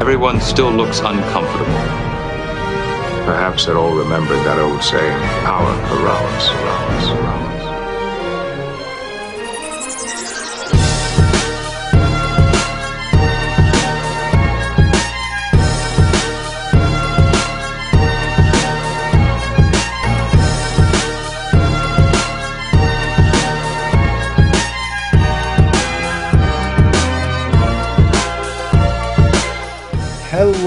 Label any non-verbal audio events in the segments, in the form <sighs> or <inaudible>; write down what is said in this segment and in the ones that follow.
Everyone still looks uncomfortable. Perhaps they're all remembering that old saying, power corrupts.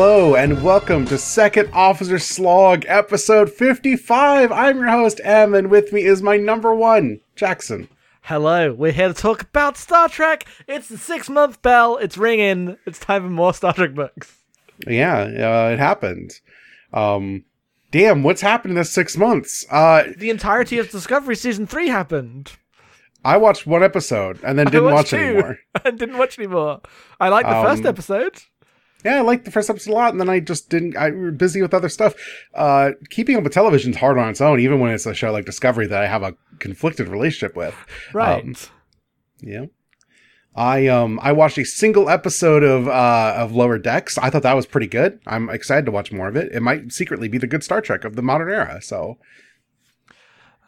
Hello and welcome to Second Officer Slog, episode 55. I'm your host, Em, and with me is my number one, Jackson. Hello, we're here to talk about Star Trek. It's the six month bell. It's ringing. It's time for more Star Trek books. Yeah, uh, it happened. Um, damn, what's happened in this six months? Uh, The entirety of Discovery season three happened. I watched one episode and then didn't watch anymore. <laughs> and didn't watch anymore. I liked the first Um, episode. Yeah, I liked the first episode a lot, and then I just didn't. I was busy with other stuff. Uh, keeping up with television's hard on its own, even when it's a show like Discovery that I have a conflicted relationship with. Right. um, Yeah. I um I watched a single episode of uh of Lower Decks. I thought that was pretty good. I'm excited to watch more of it. It might secretly be the good Star Trek of the modern era. So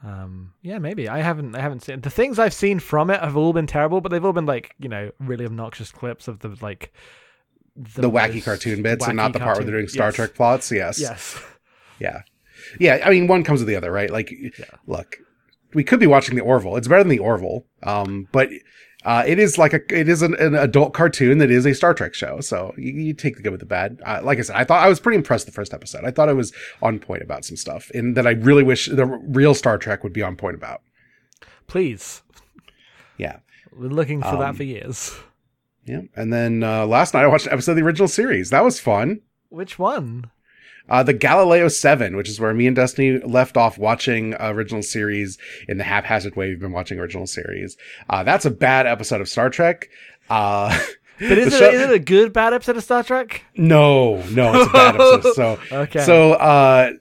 um, yeah, maybe. I haven't. I haven't seen the things I've seen from it have all been terrible, but they've all been like you know really obnoxious clips of the like the, wacky cartoon bits and not the part where they're doing Star yes. Trek plots. Yes. Yes. Yeah. Yeah. I mean, one comes with the other, right? Like, look, we could be watching the Orville. It's better than the Orville. Um, but uh, it is like a it is an, an adult cartoon that is a Star Trek show. So you, you take the good with the bad. Uh, like I said, I thought I was pretty impressed the first episode. I thought it was on point about some stuff, and that I really wish the real Star Trek would be on point about. Please. Yeah. We're looking for Um, that for years. Yeah. And then uh, last night I watched an episode of the original series. That was fun. Which one? Uh, the Galileo 7, which is where me and Destiny left off watching uh, original series in the haphazard way we've been watching original series. Uh, that's a bad episode of Star Trek. Uh, <laughs> But is it, show- is it a good bad episode of Star Trek? no, no, it's a bad episode. So, <laughs> Okay. so, uh,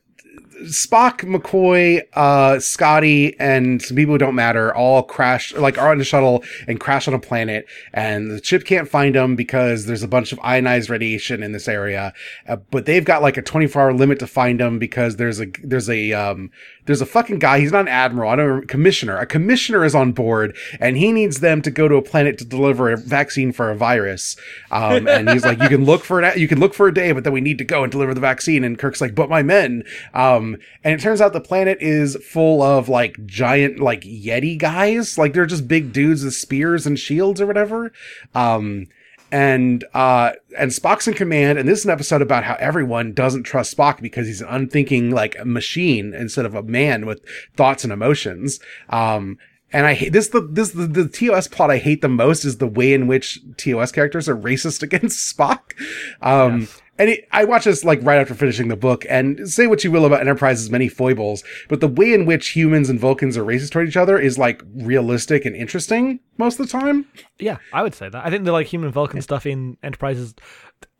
Spock, McCoy, uh, Scotty, and some people who don't matter all crash, like are on the shuttle and crash on a planet, and the ship can't find them because there's a bunch of ionized radiation in this area. Uh, but they've got like a 24 hour limit to find them because there's a there's a um there's a fucking guy. He's not an admiral. I don't know, commissioner. A commissioner is on board, and he needs them to go to a planet to deliver a vaccine for a virus. Um, and he's like, you can look for it. You can look for a day, but then we need to go and deliver the vaccine. And Kirk's like, but my men. Um, and it turns out the planet is full of like giant like yeti guys. Like they're just big dudes with spears and shields or whatever. Um, and uh and Spock's in command and this is an episode about how everyone doesn't trust Spock because he's an unthinking like machine instead of a man with thoughts and emotions um and I hate this the this the, the TOS plot I hate the most is the way in which TOS characters are racist <laughs> against Spock um and it, I watched this like right after finishing the book, and say what you will about Enterprise's many foibles, but the way in which humans and Vulcans are racist toward each other is like realistic and interesting most of the time. Yeah, I would say that. I think the like human Vulcan stuff in Enterprises.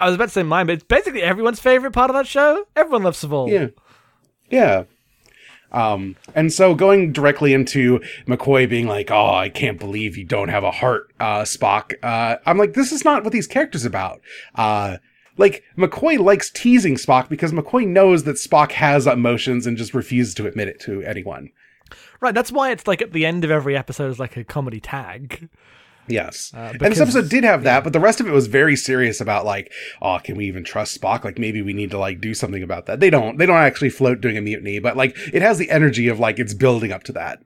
I was about to say mine, but it's basically everyone's favorite part of that show. Everyone loves Soval. Yeah. Yeah. Um, and so going directly into McCoy being like, Oh, I can't believe you don't have a heart, uh, Spock. Uh, I'm like, this is not what these characters about. Uh, like McCoy likes teasing Spock because McCoy knows that Spock has emotions and just refuses to admit it to anyone. Right. That's why it's like at the end of every episode is like a comedy tag. Yes. Uh, and this episode did have that, but the rest of it was very serious about like, oh, can we even trust Spock? Like maybe we need to like do something about that. They don't, they don't actually float doing a mutiny, but like it has the energy of like it's building up to that.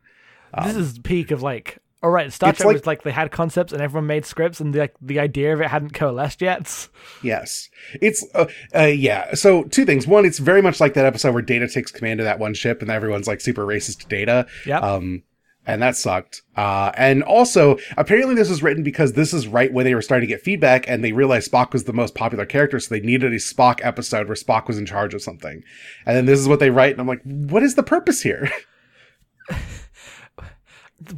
this is peak of like. All right, Star It's Trek like- was like they had concepts and everyone made scripts and the, like the idea of it hadn't coalesced yet. Yes. It's, uh, uh, yeah. So two things. One, it's very much like that episode where Data takes command of that one ship and everyone's like super racist to Data. Yep. Um, and that sucked. Uh, and also, apparently this was written because this is right when they were starting to get feedback and they realized Spock was the most popular character. So they needed a Spock episode where Spock was in charge of something. And then this is what they write. And I'm like, what is the purpose here? <laughs>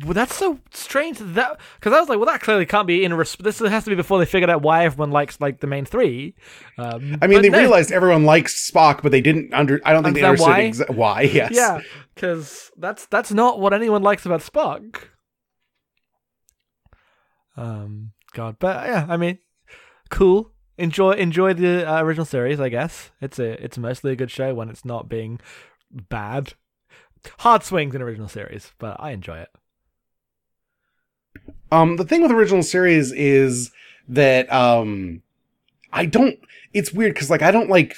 Well, that's so strange that because I was like, well, that clearly can't be in. Res- this has to be before they figured out why everyone likes like the main three. Um, I mean, they no. realized everyone likes Spock, but they didn't under, I don't think they Understand understood why? exa- why. <laughs> Yes. Yeah, because that's that's not what anyone likes about Spock. Um, God, but yeah, I mean, cool. enjoy enjoy the uh, original series. I guess it's a it's mostly a good show when it's not being bad. Hard swings in original series, but I enjoy it. Um, the thing with original series is that um, I don't. It's weird because like I don't like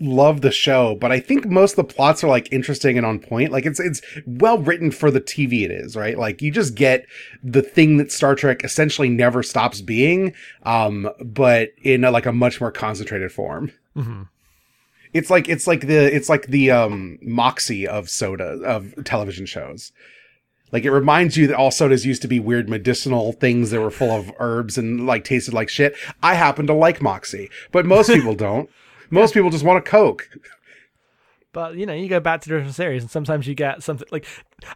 love the show, but I think most of the plots are like interesting and on point. Like it's it's well written for the TV it is, right? Like you just get the thing that Star Trek essentially never stops being, um, but in a, like a much more concentrated form. hmm It's like it's like the it's like the um moxie of soda of television shows. Like it reminds you that all sodas used to be weird medicinal things that were full of <laughs> herbs and like tasted like shit. I happen to like Moxie, but most <laughs> people don't. Most people just want a Coke. But you know, you go back to the original series, and sometimes you get something like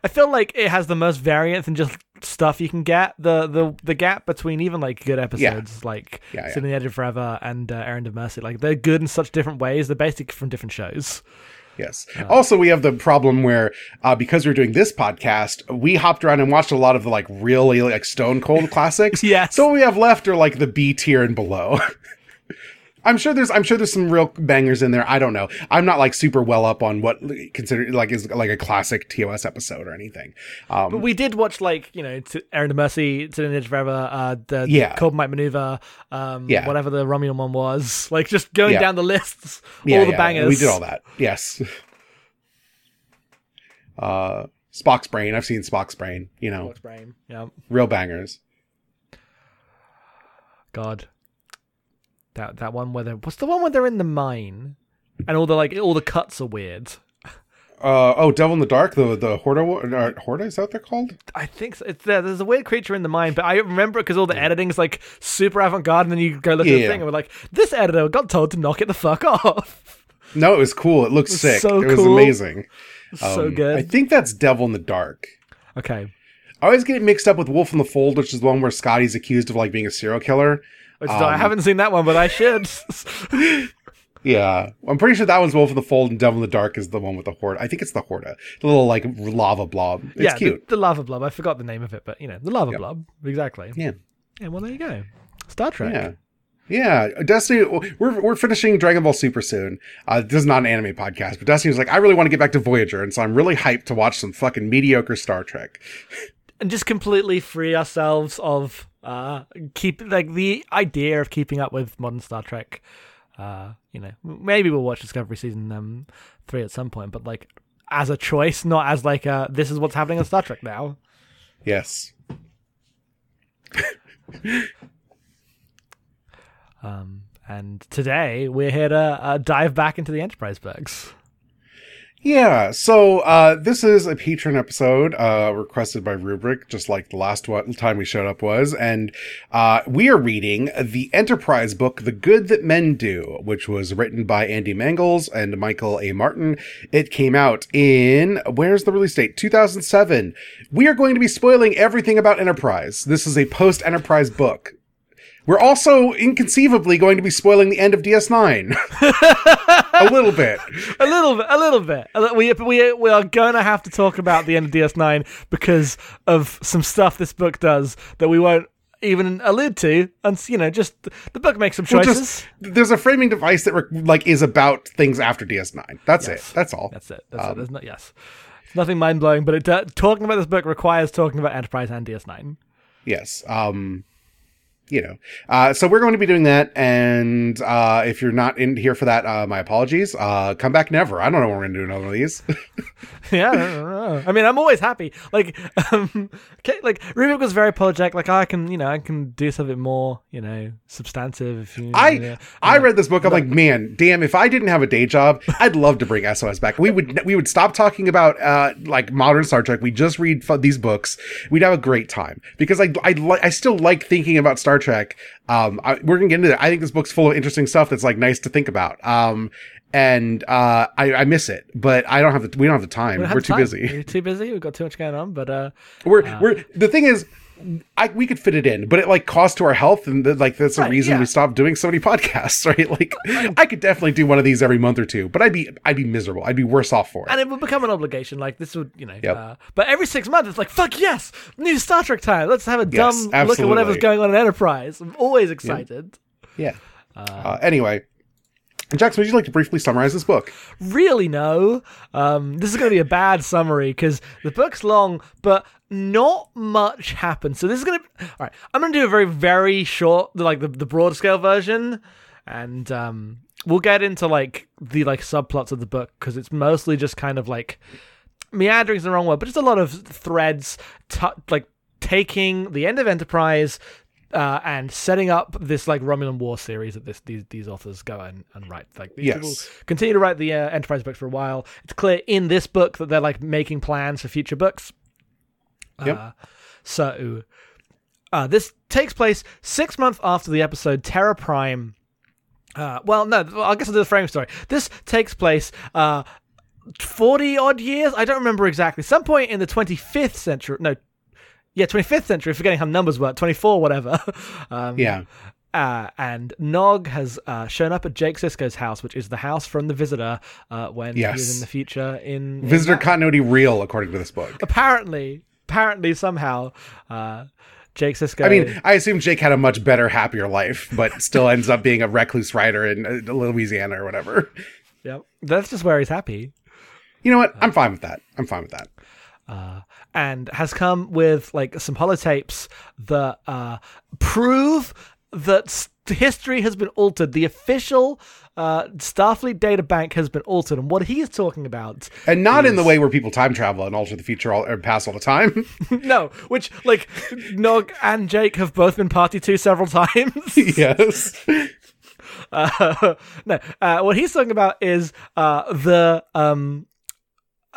I feel like it has the most variance and just stuff you can get. The the the gap between even like good episodes like Yeah, yeah. City on the Edge of Forever and uh, Errand of Mercy, like they're good in such different ways. They're basically from different shows. Yes. Also, we have the problem where uh, because we're doing this podcast, we hopped around and watched a lot of the like really like Stone Cold <laughs> classics. Yes. So what we have left are like the B tier and below. <laughs> I'm sure there's I'm sure there's some real bangers in there. I don't know. I'm not like super well up on what considered like is like a classic TOS episode or anything. Um, But we did watch like you know to Errand of Mercy, to the of Forever, uh, the Yeah. Corbomite Maneuver, um, Yeah. whatever the Romulan one was. <laughs> Like just going Yeah. down the lists, yeah, all the yeah, bangers. We did all that. Yes. <laughs> Uh, Spock's brain. I've seen Spock's brain. You know, Spock's Brain. Yeah. real bangers. God. That that one where they're what's the one where they're in the mine and all the like all the cuts are weird. Uh, oh, Devil in the Dark. The the Horta. Uh, Horta is that what they're called? I think so. it's there. There's a weird creature in the mine, but I remember it because all the editing's like super avant garde, and then you go look at the Yeah. thing and we're like, this editor got told to knock it the fuck off. No, it was cool. It looked sick. so it was cool. amazing. so Um, good. I think that's Devil in the Dark. okay. I always get it mixed up with Wolf in the Fold, which is the one where Scotty's accused of like being a serial killer. Which I Um, haven't seen that one, but I should. <laughs> Yeah, I'm pretty sure that one's Wolf in the Fold, and Devil in the Dark is the one with the Horta. I think it's the Horta, the little like lava blob. It's yeah, cute. The, the lava blob. I forgot the name of it, but you know, the lava Yep. blob. Exactly. Yeah, Yeah. Well, there you go. Star Trek. yeah, yeah. Destiny. We're we're finishing Dragon Ball Super soon. Uh, this is not an anime podcast, but Destiny was like, I really want to get back to Voyager, and so I'm really hyped to watch some fucking mediocre Star Trek. and just completely free ourselves of uh keep like the idea of keeping up with modern Star Trek. Uh, you know, maybe we'll watch Discovery season um three at some point, but like as a choice, not as like uh this is what's happening on Star Trek now. Yes. <laughs> Um, and today we're here to uh, dive back into the Enterprise books. Yeah, so uh, this is a patron episode uh, requested by Rubric, just like the last one, time we showed up was, and uh, we are reading the Enterprise book, "The Good That Men Do," which was written by Andy Mangels and Michael A. Martin. It came out in where's the release date? 2007. We are going to be spoiling everything about Enterprise. This is a post-Enterprise book. We're also inconceivably going to be spoiling the end of DS9 <laughs> <laughs> <laughs> a little bit. A little bit, a little bit. We we we are going to have to talk about the end of DS9 because of some stuff this book does that we won't even allude to. And you know, just the book makes some Well, choices. just there's a framing device that re- like is about things after DS9. That's Yes. it. That's all. That's it. That's it. Um, There's not yes. It's nothing mind blowing, but it do- talking about this book requires talking about Enterprise and DS9. yes. Um, you know. Uh, so we're going to be doing that, and uh, if you're not in here for that, uh, my apologies. Uh, come back never. I don't know when we're gonna do another one of these. <laughs> yeah, I don't know. I mean, I'm always happy. Like, <laughs> um, okay, like Rubik was very apologetic. Like, I can, you know, I can do something more, you know, substantive. If you, I yeah. I read this book. I'm like, man, damn! If I didn't have a day job, I'd love to bring SOS back. We would <laughs> we would stop talking about uh like modern Star Trek. We just read these books. We'd have a great time because I I li- I still like thinking about Star Trek. Um, I, we're gonna get into that. I think this book's full of interesting stuff that's like nice to think about. Um, and uh, I I miss it, but I don't have the we don't have the time. We We're, don't too time. busy. We're too busy. We've got too much going on. But uh, We're we're the thing is. I, we could fit it in, but it like costs to our health, and th- like that's the Right, reason yeah. we stopped doing so many <laughs> podcasts, right? Like, <laughs> I could definitely do one of these every month or two, but I'd be I'd be miserable. I'd be worse off for it. and it would become an obligation. Like this would, you know. Yep. Uh, but every six months, it's like fuck yes, new Star Trek time. Let's have a dumb look at whatever's going on in Enterprise. I'm always excited. yeah, Uh, anyway, Jackson, would you like to briefly summarize this book? really no. Um, this is going to be a bad summary because the book's long, but not much happens. So this is going to. All right, I'm going to do a very, very short, like the, the broad scale version, and um, we'll get into like the like subplots of the book because it's mostly just kind of like meandering is the wrong word, but just a lot of threads, t- like taking the end of Enterprise. Uh, and setting up this like Romulan War series that this these these authors go and, and write like these Yes. people continue to write the uh, Enterprise books for a while. It's clear in this book that they're like making plans for future books. Yep. Uh, so uh, this takes place six months after the episode Terra Prime. Uh, well, no, I guess I'll do the frame story. This takes place uh, 40 odd years. I don't remember exactly. Some point in the 25th century. No, yeah, 25th century, forgetting how numbers work, 24, whatever. <laughs> um, Yeah. uh, and Nog has uh, shown up at Jake Sisko's house, which is the house from the Visitor uh, when he was in the future. In, in Visitor that- continuity real, according to this book. apparently, apparently somehow, uh, Jake Sisko. I mean, I assume Jake had a much better, happier life, but still ends up being a recluse writer in uh, Louisiana or whatever. yep, that's just where he's happy. You know what? I'm fine with that. I'm fine with that. And has come with like some holotapes that uh, prove that history has been altered. The official uh, Starfleet data bank has been altered, and what he is talking about, And not in the way where people time travel and alter the future all, or pass all the time. <laughs> <laughs> no, which like Nog and Jake have both been party to several <laughs> times. yes. Uh, no, uh, what he's talking about is uh, the um,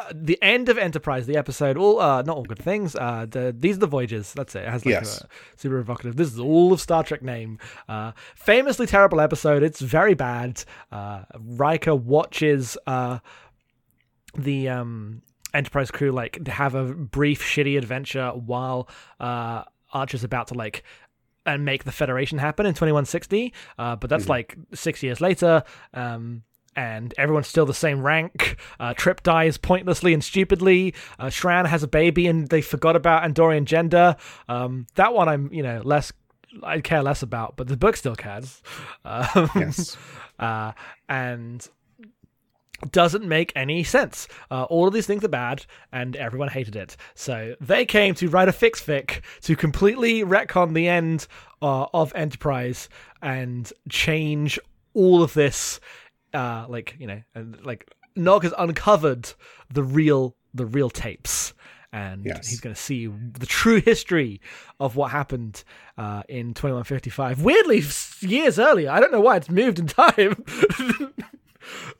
uh, the end of Enterprise, the episode. All uh, not all good things. Uh, the, these are the voyages. That's it. It has like Yes. a super evocative. This is all of Star Trek name. Uh, famously terrible episode. It's very bad. Uh, Riker watches uh, the um, Enterprise crew like have a brief shitty adventure while uh, Archer's about to like and make the Federation happen in 2160. Uh, but that's like six years later. Um, and everyone's still the same rank. Uh, Trip dies pointlessly and stupidly. Uh, Shran has a baby and they forgot about Andorian gender. Um, that one I'm, you know, less. I care less about, but the book still cares. <laughs> Um, Yes. uh, and doesn't make any sense. Uh, all of these things are bad, and everyone hated it. So they came to write a fix fic to completely retcon the end uh, of Enterprise and change all of this. Uh, like you know, and like Nog has uncovered the real the real tapes. And Yes. he's going to see the true history of what happened uh, in 2155. Weirdly, years earlier. I don't know why it's moved in <laughs> time.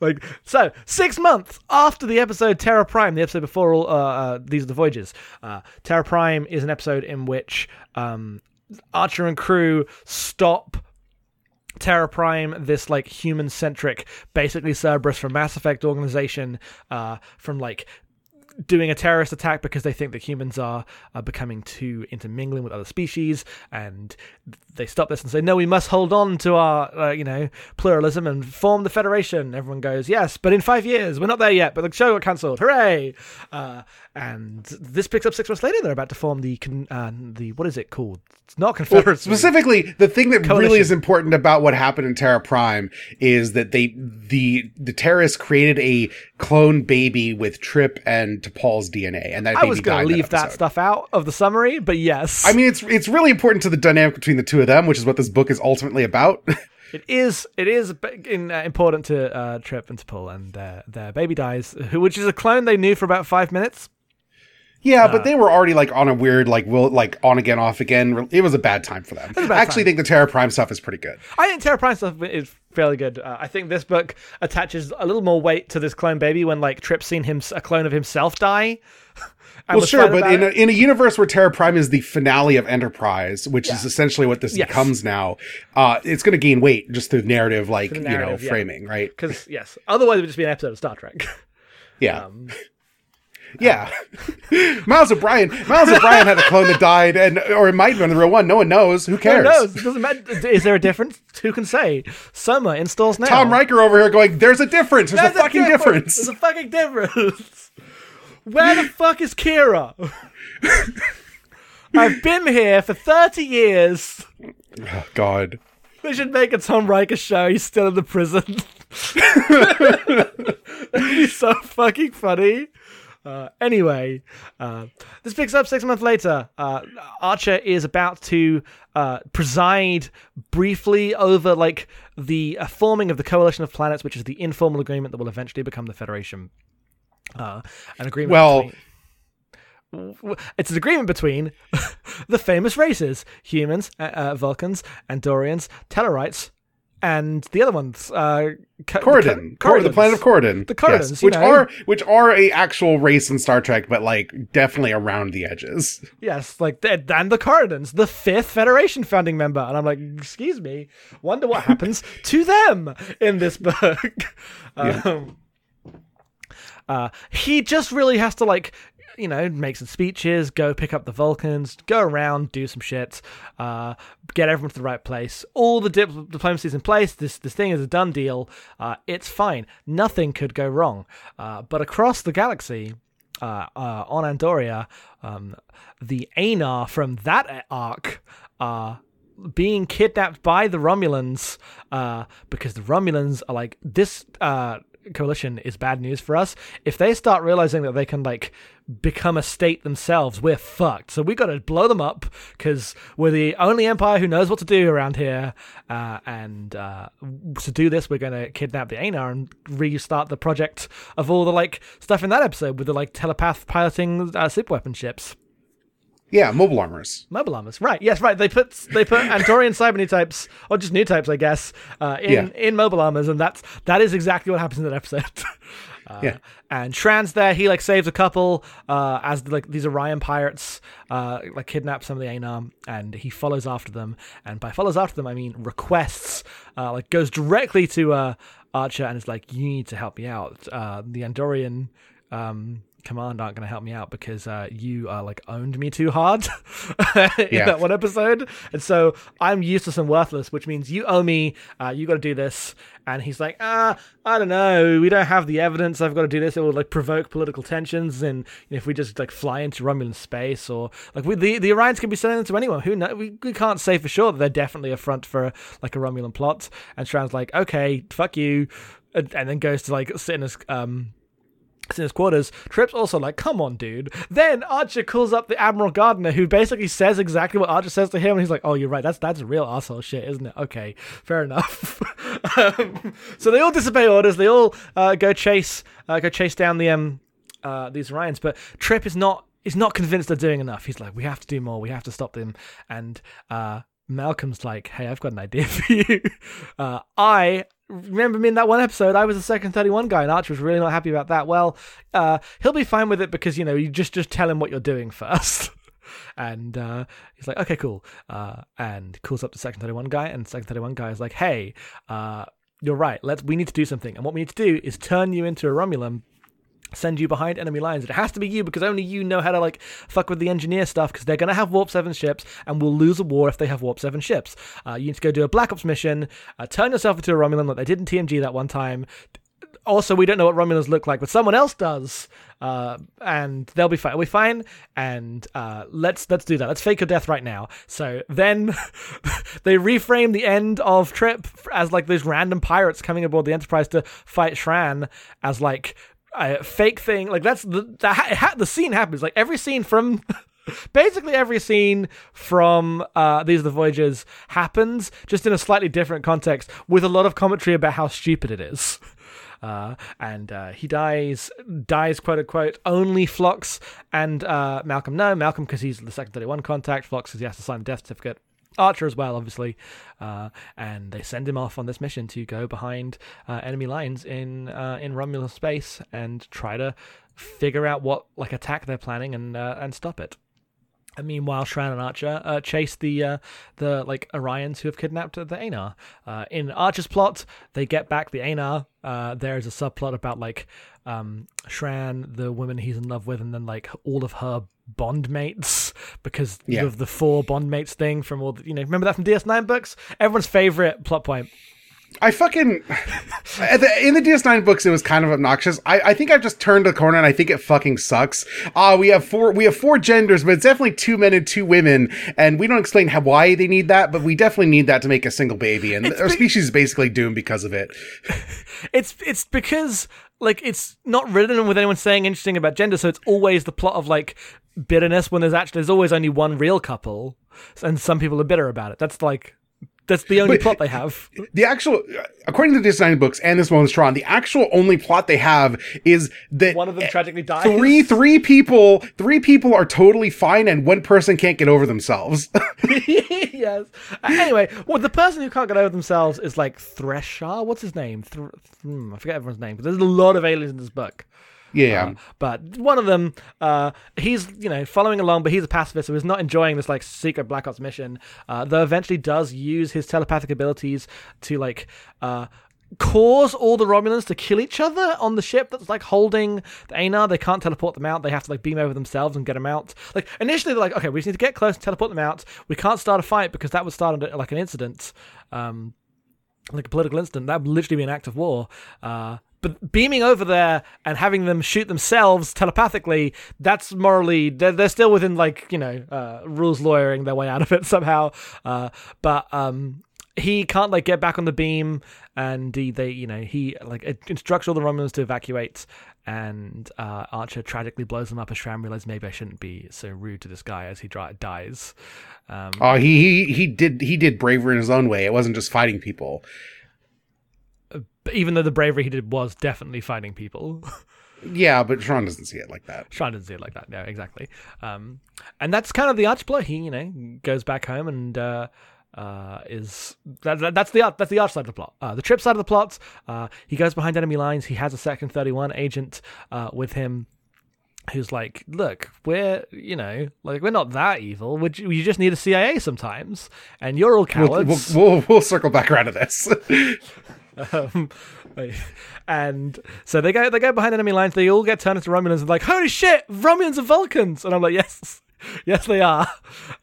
like so six months after the episode terra prime the episode before all uh, uh these are the voyages uh terra prime is an episode in which um archer and crew stop Terra Prime, this like human centric, basically Cerberus from Mass Effect organization, uh, from like doing a terrorist attack because they think that humans are, are becoming too intermingling with other species, and they stop this and say, "No, we must hold on to our, uh, you know, pluralism and form the Federation." Everyone goes, "Yes, but in five years, we're not there yet." But the show got cancelled. Hooray! Uh, and this picks up six months later. They're about to form the con- uh, the what is it called? It's not Confederacy. Specifically, the thing that really is important about what happened in Terra Prime is that they the the terrorists created a clone baby with Trip and T'Pol's DNA, and that I baby was going to leave that episode. stuff out of the summary, but yes, I mean, it's it's really important to the dynamic between the two of them, which is what this book is ultimately about. <laughs> It is. It is in, uh, important to uh, Trip and T'Pol, and their their baby dies, who, which is a clone they knew for about five minutes. Yeah, Uh, but they were already like on a weird like will like on again off again. It was a bad time for them. I actually time. think the Terra Prime stuff is pretty good. I think Terra Prime stuff is fairly good. Uh, I think this book attaches a little more weight to this clone baby when like Trip's seen him a clone of himself die. <laughs> Well, sure, but in a, in a universe where Terra Prime is the finale of Enterprise, which is essentially what this Yes. becomes now, uh, it's going to gain weight just through narrative, like the you know, narrative, yeah. framing, right? because yes, otherwise it would just be an episode of Star Trek. Yeah, <laughs> Um, yeah. <laughs> Miles O'Brien, Miles O'Brien had a clone that died, and or it might have been the real one. No one knows. Who Who cares? knows? It doesn't matter. Is there a difference? Who can say? Soma installs now. Tom Riker over here going, "There's a difference. There's, There's a fucking difference." There's a fucking difference. Where the fuck is Kira? <laughs> I've been here for 30 years. Oh, God. They should make a Tom Riker show. He's still in the prison. <laughs> Be so fucking funny. Uh, anyway, uh, this picks up six months later. Uh, Archer is about to uh, preside briefly over like the uh, forming of the coalition of planets, which is the informal agreement that will eventually become the Federation. Uh, an agreement. Well- between- it's an agreement between <laughs> the famous races humans, uh, uh, Vulcans, Andorians, Tellarites, and the other ones. Uh, Ca- Coridan, Ca- Cor- the planet of Coridan, The Coridans, yes, which know. are which are a actual race in Star Trek, but like definitely around the edges. <laughs> Yes, like the, and the Coridans, the fifth Federation founding member, and I'm like, excuse me, wonder what happens <laughs> to them in this book. <laughs> um, uh, he just really has to like, you know, make some speeches, go pick up the Vulcans, go around, do some shit, uh, get everyone to the right place. All the dip- diplomacy's in place. This this thing is a done deal. Uh, it's fine. Nothing could go wrong. Uh, but across the galaxy, uh, uh, on Andoria, um, the Aenar from that arc are being kidnapped by the Romulans uh, because the Romulans are like this. Coalition is bad news for us. If they start realizing that they can like become a state themselves we're fucked. So we got to blow them up because we're the only empire who knows what to do around here. Uh, and uh, to do this we're going to kidnap the Aenar and restart the project of all the like stuff in that episode with the like telepath piloting uh, super weapon ships Yeah, mobile armors. Mobile armors, right? Yes, right. They put they put Andorian cyber new types, or just new types, I guess, uh, in Yeah. in mobile armors, and that's that is exactly what happens in that episode. <laughs> Uh, Yeah. and Shran's there. He like saves a couple uh, as like these Orion pirates uh, like kidnap some of the Aenar, and he follows after them. And by follows after them, I mean requests. Uh, like goes directly to uh, Archer and is like, "You need to help me out." Uh, the Andorian. Um, command aren't going to help me out because uh, you uh, like owned me too hard <laughs> in Yeah. that one episode. And so i'm useless and worthless which means you owe me uh, you got to do this. And he's like ah i don't know. We don't have the evidence. I've got to do this. It will like provoke political tensions. And you know, if we just like fly into romulan space or like we, the, the orions can be sending them to anyone. Who know we, we can't say for sure that they're definitely a front for like a romulan plot. And Shran's like okay fuck you. And, and then goes to like sit in his um in his quarters. Trip's also like, come on, dude. Then Archer calls up the Admiral Gardner, who basically says exactly what Archer says to him, and he's like, oh, you're right. That's that's real asshole shit, isn't it? Okay, fair enough. <laughs> um, so they all disobey orders. They all uh, go chase uh, go chase down the um uh, these Orions, but Trip is not is not convinced they're doing enough. He's like, we have to do more. We have to stop them. And uh, Malcolm's like, hey, I've got an idea <laughs> for you. Uh, I remember me in that one episode. I was a Section thirty one guy, and Archer was really not happy about that. Well, uh, he'll be fine with it because you know you just just tell him what you're doing <laughs> first. And uh, he's like, okay, cool. Uh, and calls up the Section 31 guy, and Section 31 guy is like, hey, uh, you're right. Let's we need to do something, and what we need to do is turn you into a Romulan send you behind enemy lines. It has to be you because only you know how to like fuck with the engineer stuff because they're gonna have warp seven ships and we'll lose a war if they have warp seven ships. Uh, you need to go do a black ops mission, uh, turn yourself into a Romulan like they did in TNG that one time. Also, we don't know what Romulans look like, but someone else does, uh, and they'll be fine. We're fine, and uh, let's let's do that. Let's fake your death right now. So then <laughs> they reframe the end of Trip as like these random pirates coming aboard the Enterprise to fight Shran as like a fake thing. Like that's the the, ha- the scene happens. Like every scene from. <laughs> Basically, every scene from uh, These Are the Voyages happens just in a slightly different context with a lot of commentary about how stupid it is. <laughs> Uh, and uh, he dies, dies quote unquote. Only Phlox and uh, Malcolm no Malcolm because he's the Section 31 contact. Phlox because he has to sign the death certificate. Archer as well, obviously, uh, and they send him off on this mission to go behind uh, enemy lines in uh, in Romulan space and try to figure out what like attack they're planning and uh, and stop it. And meanwhile, Shran and Archer uh, chase the uh, the like Orions who have kidnapped the Aenar. In Archer's plot, they get back the Aenar. There is a subplot about like um, Shran, the woman he's in love with, and then like all of her bond mates because Yeah. of the four bond mates thing from all the, you know remember that from DS9 books. Everyone's favorite plot point I fucking the, in the DS9 books, it was kind of obnoxious. I, I think I've just turned a corner, and I think it fucking sucks. Uh we have four we have four genders, but it's definitely two men and two women, and we don't explain how why they need that, but we definitely need that to make a single baby, and our be- species is basically doomed because of it. <laughs> It's it's because like it's not written with anyone saying anything about gender, so it's always the plot of like bitterness when there's actually there's always only one real couple, and some people are bitter about it. That's like that's the only But- plot they have. <laughs> The actual, according to the DS9 books and this one Tron, the actual only plot they have is that One of them tragically dies. three three people three people are totally fine, and one person can't get over themselves. <laughs> <laughs> yes. Anyway, well, the person who can't get over themselves is like Thresher. What's his name? Thr- hmm, I forget everyone's name. But there's a lot of aliens in this book. Yeah. Uh, but one of them, uh, he's you know following along, but he's a pacifist, so he's not enjoying this like secret Black Ops mission. Uh, though eventually does use his telepathic abilities to like uh, cause all the Romulans to kill each other on the ship that's like holding the Aenar. They can't teleport them out. They have to like beam over themselves and get them out. Like initially, they're like, okay, we just need to get close and teleport them out. We can't start a fight because that would start like an incident. Um, like a political incident, that would literally be an act of war. Uh, but beaming over there and having them shoot themselves telepathically, that's morally, they're, they're still within, like, you know, uh, rules lawyering their way out of it <laughs> somehow. Uh, but um, he can't, like, get back on the beam and he, they, you know, he, like, instructs all the Romulans to evacuate. And uh, Archer tragically blows them up as Shran realizes maybe I shouldn't be so rude to this guy as he dies. Um, Oh, he, he he did he did bravery in his own way. It wasn't just fighting people. Even though the bravery he did was definitely fighting people. Yeah, but Tron doesn't see it like that. Sean doesn't see it like that. Yeah, exactly. Um, and that's kind of the arch plot. He, you know, goes back home and uh, uh, is that, that- that's the arch, that's the arch side of the plot. Uh, the trip side of the plot. Uh, he goes behind enemy lines. He has a Section Thirty One agent uh, with him. Who's like, look, we're you know, like we're not that evil. Would you, you just need a CIA sometimes, and you're all We'll, cowards. we'll, we'll, we'll circle back around to this. <laughs> Um, and so they go they go behind enemy lines. They all get turned into Romulans and like, holy shit, Romulans are Vulcans. And I'm like, yes, <laughs> yes, they are.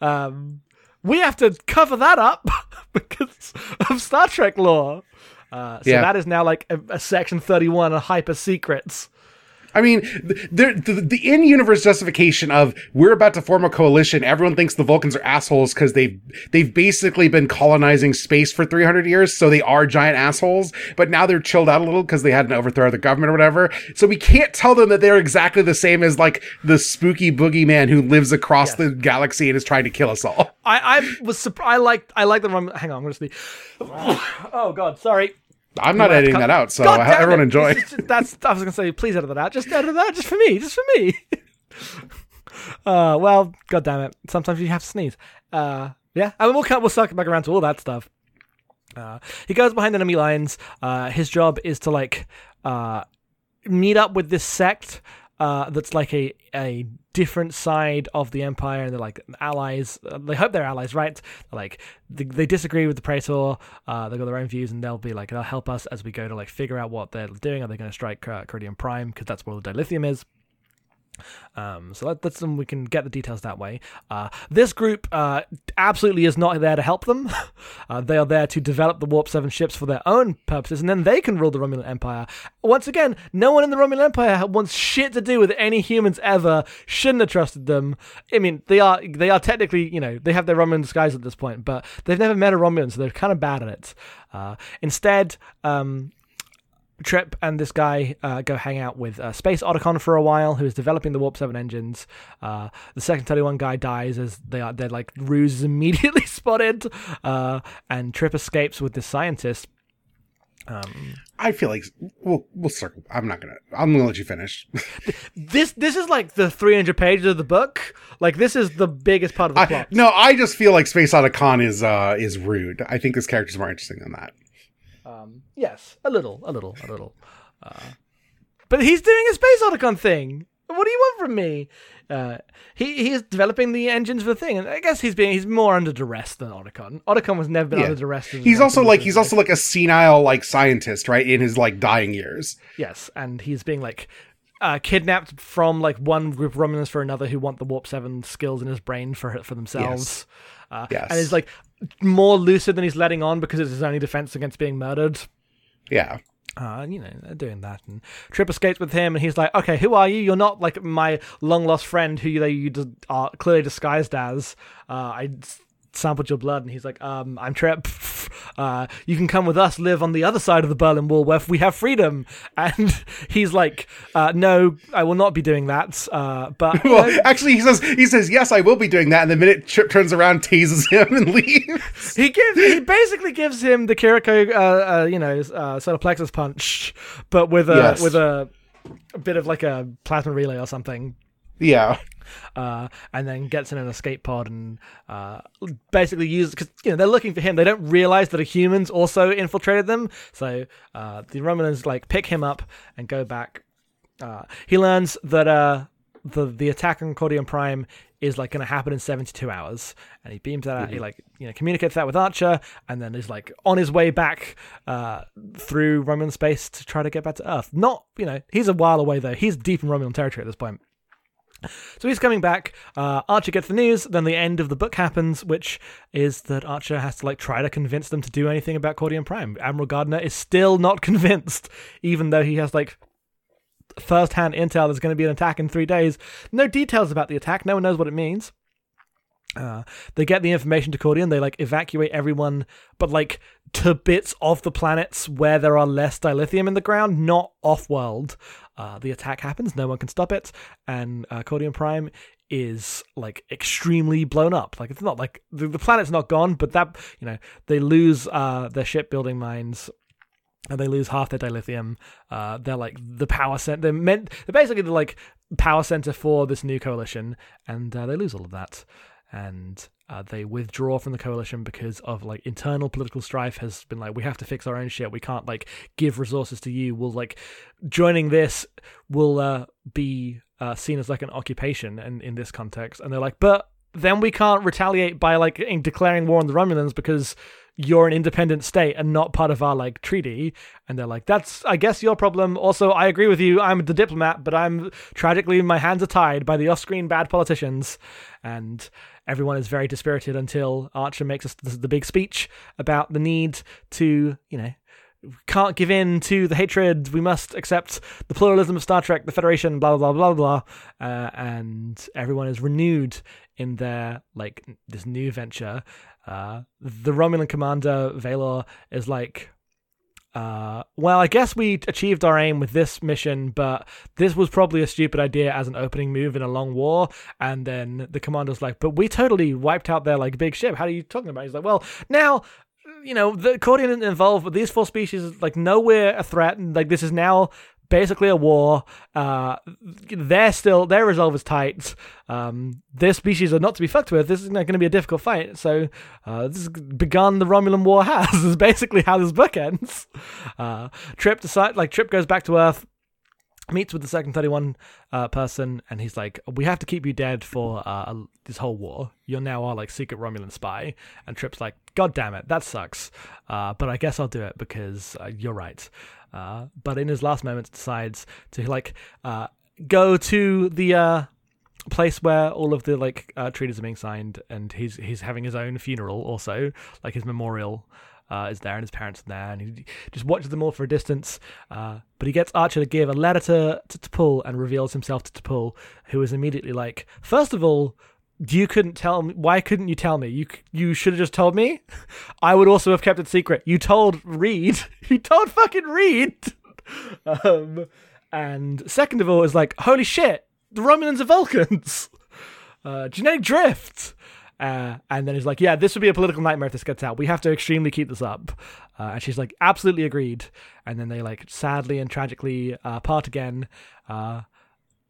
Um, we have to cover that up <laughs> because of Star Trek lore. Uh, so Yeah. that is now like a, a Section 31, a hyper secrets. I mean, th- there- the, the in-universe justification of we're about to form a coalition. Everyone thinks the Vulcans are assholes because they've they've basically been colonizing space for 300 years, so they are giant assholes. But now they're chilled out a little because they had an overthrow of the government or whatever. So we can't tell them that they're exactly the same as like the spooky boogeyman who lives across the galaxy and is trying to kill us all. I, I was surprised. I like I like the Rom- hang on, I'm gonna see. oh god, sorry. I'm not editing cut- that out, so God everyone it. enjoy. Just- that's I was gonna say, please edit that out. Just edit that, just for me, just for me. <laughs> uh, well, god damn it. Sometimes you have to sneeze. Uh, yeah, I mean, we'll cut, we'll circle back around to all that stuff. Uh, he goes behind enemy lines. Uh, his job is to like uh, meet up with this sect uh, that's like a a different side of the empire, and they're like allies. Uh, they hope they're allies, right? Like they, they disagree with the Praetor. Uh, they've got their own views, and they'll be like they'll help us as we go to like figure out what they're doing. Are they going to strike uh, Prime because that's where the dilithium is? Um, so that, that's them. We can get the details that way. Uh, this group uh, absolutely is not there to help them. <laughs> uh, they are there to develop the Warp Seven ships for their own purposes, and then they can rule the Romulan Empire. Once again, no one in the Romulan Empire wants shit to do with any humans ever. Shouldn't have trusted them. I mean, they are they are technically you know they have their Romulan disguise at this point, but they've never met a Romulan, so they're kind of bad at it. Uh, instead. Um, Trip and this guy uh, go hang out with uh, Space Otacon for a while, who is developing the Warp Seven engines. Uh, the Section Thirty One guy dies as they are they're like ruse is <laughs> immediately spotted, uh, and Trip escapes with the scientist. Um, I feel like we'll we'll circle. I'm not gonna. I'm gonna let you finish. <laughs> this this is like the three hundred pages of the book. Like this is the biggest part of the I, plot. no, I just feel like Space Otacon is uh is rude. I think this character's more interesting than that. Um, yes, a little, a little, a little. Uh, but he's doing a space Otacon thing. What do you want from me? Uh, he he is developing the engines for the thing, and I guess he's being he's more under duress than Otacon. Otacon was never been Yeah. under duress. He's also like he's also like a senile like scientist, right? In his like dying years. yes, and he's being like uh, kidnapped from like one group of Romulans for another who want the Warp Seven skills in his brain for for themselves. Uh, Yes. And he's like, more lucid than he's letting on because it's his only defense against being murdered. Yeah. Uh, you know, they're doing that. And Trip escapes with him, and he's like, okay, who are you? You're not like my long lost friend who you, you d- are clearly disguised as. Uh, I sampled your blood. And he's like, um, I'm Trip. <laughs> Uh, you can come with us, live on the other side of the Berlin Wall where we have freedom. <laughs> And he's like, uh, no, I will not be doing that. Uh, but. <laughs> Well, know, actually, he says he says yes, I will be doing that. And the minute Trip turns around, teases him and leaves. He gives he basically gives him the Kiriko, uh, uh, you know, uh, solar plexus punch, but with a Yes. with a, a bit of like a plasma relay or something. Yeah. uh, and then gets in an escape pod and uh, basically uses because you know they're looking for him. They don't realize that a human's also infiltrated them. So uh, the Romulans like pick him up and go back. Uh, he learns that uh, the the attack on Coridan Prime is like going to happen in 72 hours and he beams that out he like you know communicates that with archer and then is like on his way back uh through romulan space to try to get back to earth not you know he's a while away though he's deep in romulan territory at this point so he's coming back. Uh, Archer gets the news. Then the end of the book happens, which is that Archer has to like try to convince them to do anything about Coridan Prime. Admiral Gardner is still not <laughs> convinced, even though he has like first-hand intel. There's going to be an attack in three days. No details about the attack. No one knows what it means. Uh, they get the information to Coridan. They like evacuate everyone, but like to bits of the planets where there are less dilithium in the ground, not off-world. Uh, the attack happens. No one can stop it, and uh, Coridan Prime is like extremely blown up. Like it's not like the, the planet's not gone, but that you know they lose uh, their shipbuilding mines and they lose half their dilithium. Uh, they're like the power center. They're meant. They're basically the like power center for this new coalition, and uh, they lose all of that. And uh, they withdraw from the coalition because of like internal political strife has been like we have to fix our own shit. We can't like give resources to you. We'll like joining this will uh, be uh, seen as like an occupation in in this context. And they're like, but then we can't retaliate by like in declaring war on the Romulans because you're an independent state and not part of our like treaty and they're like that's i guess your problem also i agree with you i'm the diplomat but i'm tragically my hands are tied by the off-screen bad politicians and everyone is very dispirited until archer makes us the big speech about the need to you know can't give in to the hatred. We must accept the pluralism of Star Trek, the Federation, blah blah blah blah blah. Uh, and everyone is renewed in their like this new venture. Uh, the Romulan commander Valdore is like, uh, well, I guess we achieved our aim with this mission, but this was probably a stupid idea as an opening move in a long war. And then the commander's like, but we totally wiped out their like big ship. How are you talking about? He's like, well, now you know, the isn't involved, but these four species, like, nowhere a threat. And, like, this is now basically a war. Uh, they're still, their resolve is tight. Um, their species are not to be fucked with. This is going to be a difficult fight. So, uh, this has begun the Romulan War has, <laughs> is basically how this book ends. Uh, Trip decides like, Trip goes back to Earth meets with the Section 31 uh, person and he's like we have to keep you dead for uh, this whole war. You're now our like secret romulan spy. And trip's like god damn it that sucks. Uh, but i guess i'll do it because uh, you're right. Uh, but in his last moments decides to like uh, go to the place where all of the like treaties are being signed and he's he's having his own funeral also like his memorial uh, is there and his parents are there and he just watches them all for a distance. Uh, but he gets Archer to give a letter to, to T'Pol and reveals himself to T'Pol, who is immediately like, first of all, you couldn't tell me. Why couldn't you tell me? You you should have just told me. I would also have kept it secret. You told Reed. <laughs> You told fucking Reed. <laughs> um, and second of all, is like, holy shit, the Romulans are Vulcans. <laughs> Uh, genetic drift. Uh, and then he's like, "Yeah, this would be a political nightmare if this gets out. We have to extremely keep this up." Uh, and she's like, "Absolutely agreed." And then they like sadly and tragically uh, part again.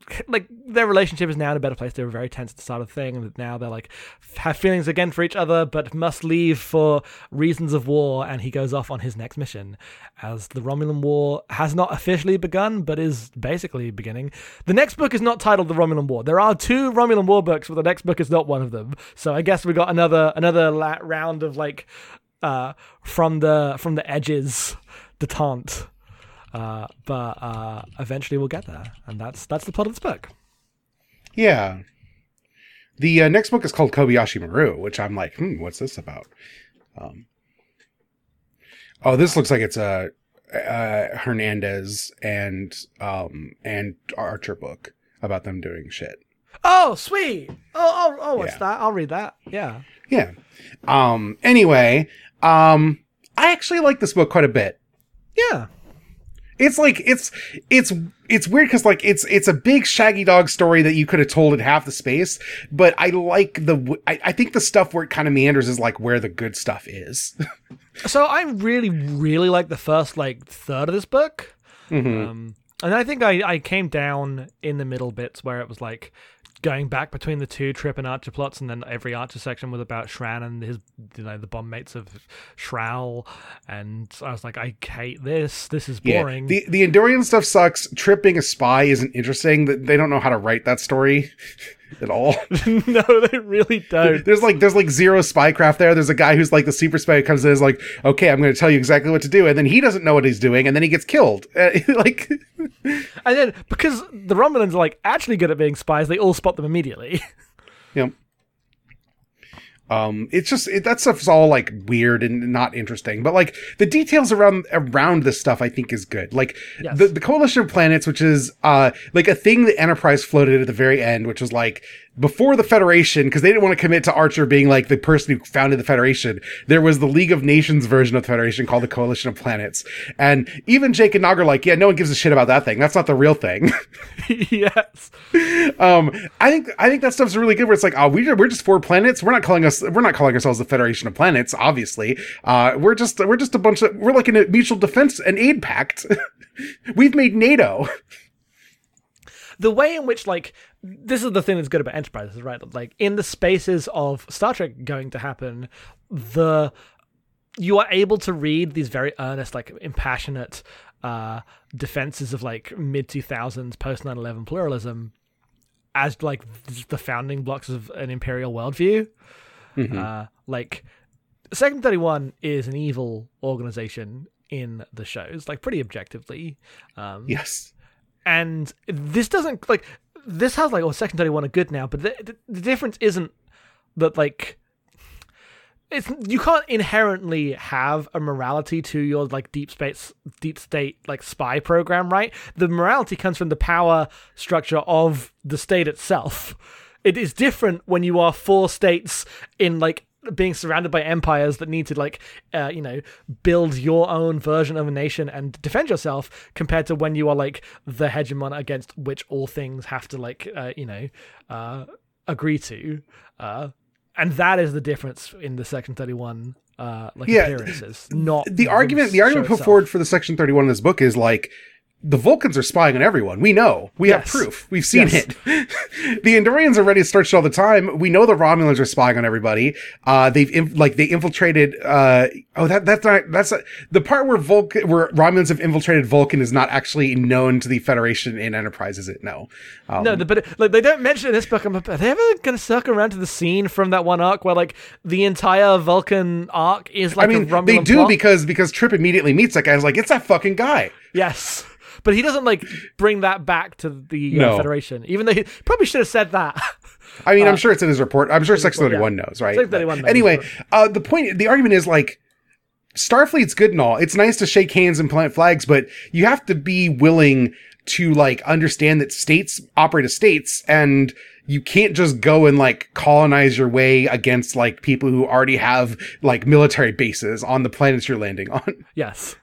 <laughs> Like their relationship is now in a better place. They were very tense at the start of the thing, and now they're like have feelings again for each other, but must leave for reasons of war. And he goes off on his next mission, as the Romulan War has not officially begun, but is basically beginning. The next book is not titled the Romulan War. There are two Romulan War books, but the next book is not one of them. So I guess we got another another la- round of like uh from the from the edges detente. Uh, but uh, eventually we'll get there, and that's that's the plot of this book. Yeah. The uh, next book is called Kobayashi Maru, which I'm like, hmm, what's this about? Um, oh, this looks like it's a, uh Hernandez and um and Archer book about them doing shit. Oh, sweet. Oh, oh, oh, what's Yeah. that? I'll read that. Yeah. Yeah. Um. Anyway, um, I actually like this book quite a bit. Yeah. It's like it's it's it's weird because like it's it's a big Shaggy Dog story that you could have told in half the space, but I like the i, I think the stuff where it kind of meanders is like where the good stuff is. <laughs> So I really, really like the first like third of this book. Mhm. Um, and I think I, I came down in the middle bits where it was like going back between the two Trip and Archer plots, and then every Archer section was about Shran and his, you know, the bomb mates of Shran. And I was like, I hate this. This is Yeah. boring. The the Andorian stuff sucks. Trip being a spy isn't interesting. They don't know how to write that story <laughs> at all. <laughs> no, they really don't. There's like there's like zero spycraft there. There's a guy who's like the super spy who comes in is like, okay, I'm going to tell you exactly what to do, and then he doesn't know what he's doing, and then he gets killed. <laughs> Uh, like, And then because the Romulans are like actually good at being spies, they all spot them immediately. know. Um, it's just it, that stuff's all like weird and not interesting, but like the details around around this stuff, I think is good. Like Yes. the the coalition of planets, which is uh like a thing that Enterprise floated at the very end, which was like before the Federation, because they didn't want to commit to Archer being like the person who founded the Federation. There was the League of Nations version of the Federation called the Coalition of Planets, and even Jake and Nog are like, yeah, no one gives a shit about that thing. That's not the real thing. <laughs> <laughs> yes. um, I think I think that stuff's really good. Where it's like, oh, we we're just four planets. We're not calling us. We're not calling ourselves the Federation of Planets. Obviously, uh, we're just we're just a bunch of we're like in a mutual defense and aid pact. <laughs> We've made NATO. the way in which like this is the thing that's good about enterprises right like in the spaces of star trek going to happen the you are able to read these very earnest like impassionate uh defenses of like mid 2000s post 9-11 pluralism as like the founding blocks of an imperial worldview uh like Section 31 is an evil organization in the shows like pretty objectively um Yes. and this doesn't like this has like oh Section 31 are good now but the, the, the difference isn't that like it's you can't inherently have a morality to your like deep space deep state like spy program right? The morality comes from the power structure of the state itself. It is different when you are four states in like being surrounded by empires that need to like uh, you know build your own version of a nation and defend yourself compared to when you are like the hegemon against which all things have to like uh, you know uh, agree to uh, and that is the difference in the section 31 uh like Yeah. appearances not The argument the argument put itself. forward for the Section Thirty One in this book is like. The Vulcans are spying on everyone. We know. We have proof. We've seen Yes. it. <laughs> the Andorians are ready to start shit all the time. We know the Romulans are spying on everybody. Uh, they've inf- like they infiltrated. Uh, oh, that that's not that's not, the part where Vulcan where Romulans have infiltrated Vulcan is not actually known to the Federation in Enterprise, is it? No. Um, No, but like they don't mention in this book. I'm, are they ever going to circle around to the scene from that one arc where like the entire Vulcan arc is like I mean, they do plot? because because Trip immediately meets that guy. Is like, it's that fucking guy. yes, but he doesn't like bring that back to the uh, No. Federation, even though he probably should have said that. <laughs> I mean, I'm sure it's in his report. I'm sure Section report, 31 yeah. knows, right? Section 31 knows, anyway, uh, the point, the argument is like, Starfleet's good and all. It's nice to shake hands and plant flags, but you have to be willing to like understand that states operate as states and you can't just go and like colonize your way against like people who already have like military bases on the planets you're landing on. <laughs> yes,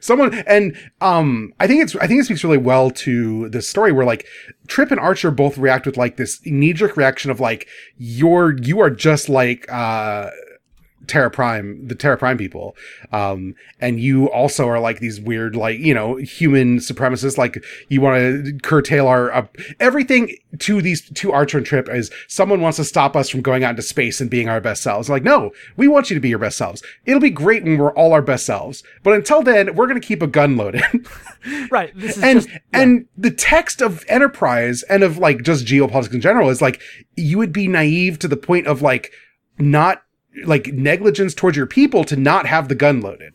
someone and um i think it's i think it speaks really well to the story where like trip and archer both react with like this knee-jerk reaction of like you're you are just like uh Terra Prime, the Terra Prime people. Um, and you also are like these weird, like, you know, human supremacists. Like you want to curtail our, uh, everything to these, to and Trip is someone wants to stop us from going out into space and being our best selves. Like, no, we want you to be your best selves. It'll be great when we're all our best selves. But until then, we're going to keep a gun loaded. <laughs> right. This is and just and the text of enterprise and of like just geopolitics in general is like you would be naive to the point of like not like negligence towards your people to not have the gun loaded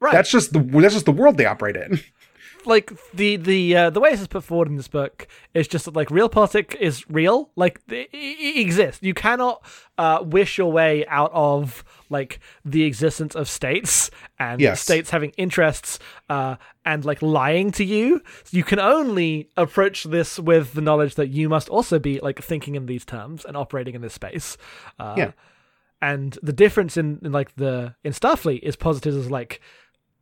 right. that's just the that's just the world they operate in <laughs> like the the uh, the way this is put forward in this book is just that like real politics is real, like it, it exists. You cannot uh, wish your way out of like the existence of states and Yes. states having interests uh, and like lying to you. You can only approach this with the knowledge that you must also be like thinking in these terms and operating in this space. Uh, Yeah. And the difference in, in like the in Starfleet is positives is like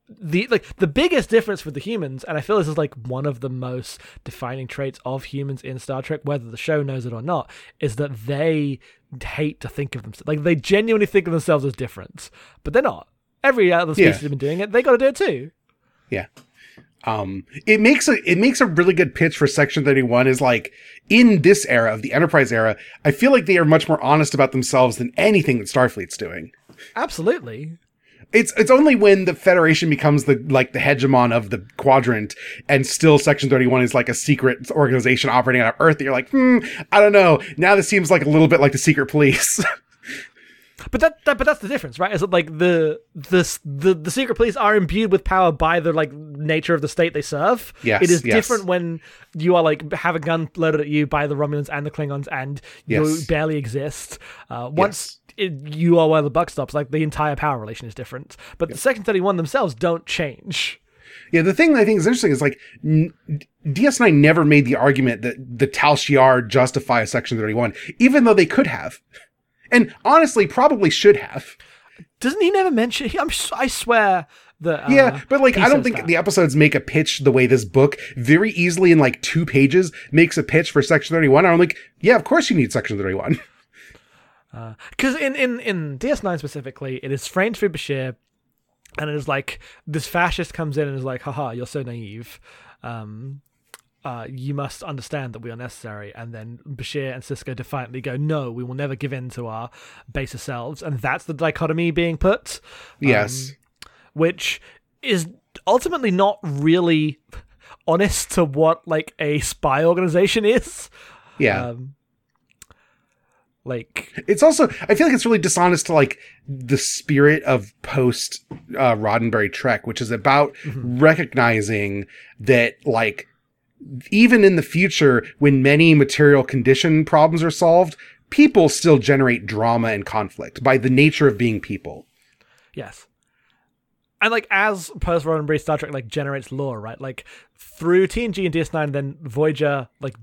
the like the biggest difference with the humans, and I feel this is like one of the most defining traits of humans in Star Trek, whether the show knows it or not, is that they hate to think of themselves like they genuinely think of themselves as different, but they're not. Every other species Yeah. has been doing it; they got to do it too. Yeah. Um, it makes a it makes a really good pitch for Section Thirty One. Is like in this era of the Enterprise era, I feel like they are much more honest about themselves than anything that Starfleet's doing. Absolutely. It's it's only when the Federation becomes the like the hegemon of the quadrant, and still Section Thirty One is like a secret organization operating out of Earth. That you're like, hmm, I don't know. Now this seems like a little bit like the secret police. <laughs> But that, that but that's the difference, right? Is that like the the the the secret police are imbued with power by the like nature of the state they serve. Yes, it is yes. different when you are like have a gun loaded at you by the Romulans and the Klingons, and you Yes. barely exist. Uh, once it, you are where the buck stops, like the entire power relation is different. But the Section Thirty One themselves don't change. Yeah, the thing that I think is interesting is like n- DS9 never made the argument that the Tal Shiar justify Section 31, even though they could have. And honestly, probably should have. Doesn't he never mention? He, I'm I swear that. Uh, Yeah, but like, I don't think that. the episodes make a pitch the way this book very easily in like two pages makes a pitch for Section 31. I'm like, yeah, of course you need Section 31. <laughs> because in, in in DS9 specifically, it is framed through Bashir, and it is like this fascist comes in and is like, "Haha, you're so naive." Um, uh, you must understand that we are necessary. And then Bashir and Sisko defiantly go, "No, we will never give in to our baser selves." And that's the dichotomy being put, yes. which is ultimately not really honest to what like a spy organization is. yeah. Um, like it's also I feel like it's really dishonest to like the spirit of post uh, Roddenberry Trek, which is about recognizing that like even in the future, when many material condition problems are solved, people still generate drama and conflict by the nature of being people. Yes. And like as post Roddenberry Star Trek like generates lore, right? Like through TNG and DS9, then Voyager like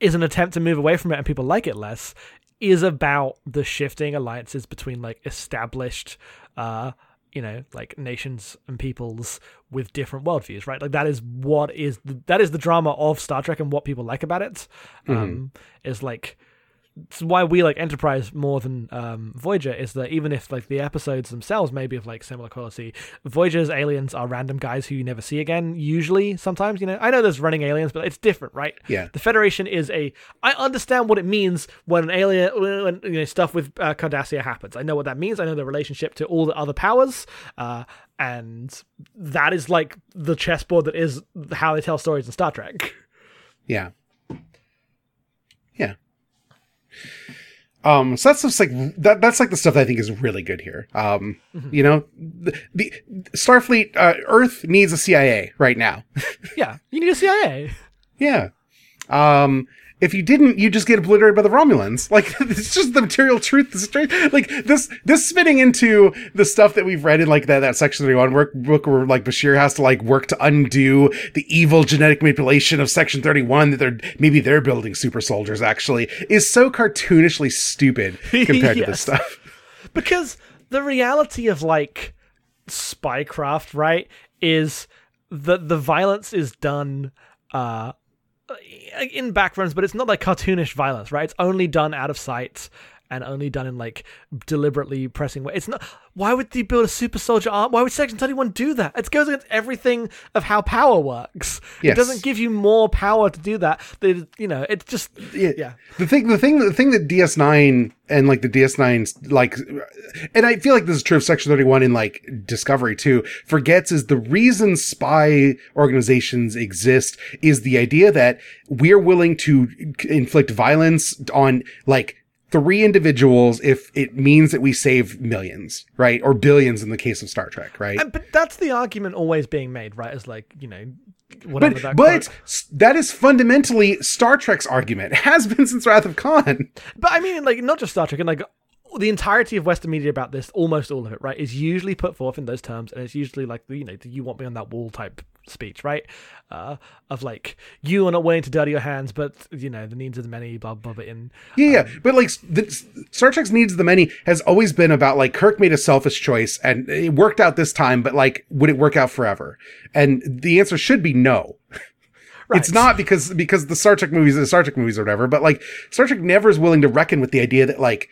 is an attempt to move away from it and people like it less, is about the shifting alliances between like established uh you know like nations and peoples with different worldviews right? Like that is what is the, that is the drama of star trek and what people like about it um is like it's why we like Enterprise more than um, Voyager is that even if like the episodes themselves may be of like similar quality, Voyager's aliens are random guys who you never see again. Usually, sometimes you know, I know there's running aliens, but it's different, right? Yeah. The Federation is a. I understand what it means when an alien, when you know stuff with uh, Cardassia happens. I know what that means. I know the relationship to all the other powers. Uh, and that is like the chessboard that is how they tell stories in Star Trek. Yeah. Yeah. Um, so that's just like that. That's like the stuff that I think is really good here. Um, you know, the, the Starfleet, uh, Earth needs a CIA right now. <laughs> yeah, you need a CIA. Yeah. Um, if you didn't, you just get obliterated by the Romulans. <laughs> Like it's just the material truth. This straight, like this, this spitting into the stuff that we've read in like that that section thirty one work book where like Bashir has to like work to undo the evil genetic manipulation of section thirty one that they're maybe they're building super soldiers actually is so cartoonishly stupid <laughs> compared to this stuff. <laughs> because the reality of like spycraft right is that the violence is done uh Uh, in backgrounds but it's not like cartoonish violence right? It's only done out of sight and only done in like deliberately pressing way. It's not. Why would they build a super soldier arm? Why would Section Thirty One do that? It goes against everything of how power works. Yes. It doesn't give you more power to do that. They, you know, it's just yeah. The thing, the thing, the thing that DS9 and like the DS9's like, and I feel like this is true of Section 31 in like Discovery too, forgets is the reason spy organizations exist is the idea that we're willing to inflict violence on like three individuals if it means that we save millions, right? Or billions in the case of Star Trek, right? And, but that's the argument always being made, right? Is like, you know, whatever But that but quote- that is fundamentally Star Trek's argument. It has been since Wrath of Khan. But I mean, like, not just Star Trek, and like the entirety of Western media about this, almost all of it, right, is usually put forth in those terms, and it's usually like, you know, the "you want me on that wall" type speech, right? Uh, of like, you are not willing to dirty your hands, but you know, the needs of the many, blah blah blah. In Yeah, yeah. But like the, Star Trek's needs of the many has always been about like Kirk made a selfish choice and it worked out this time, but like would it work out forever? And the answer should be no. <laughs> It's not because because the Star Trek movies are the Star Trek movies or whatever, but like Star Trek never is willing to reckon with the idea that like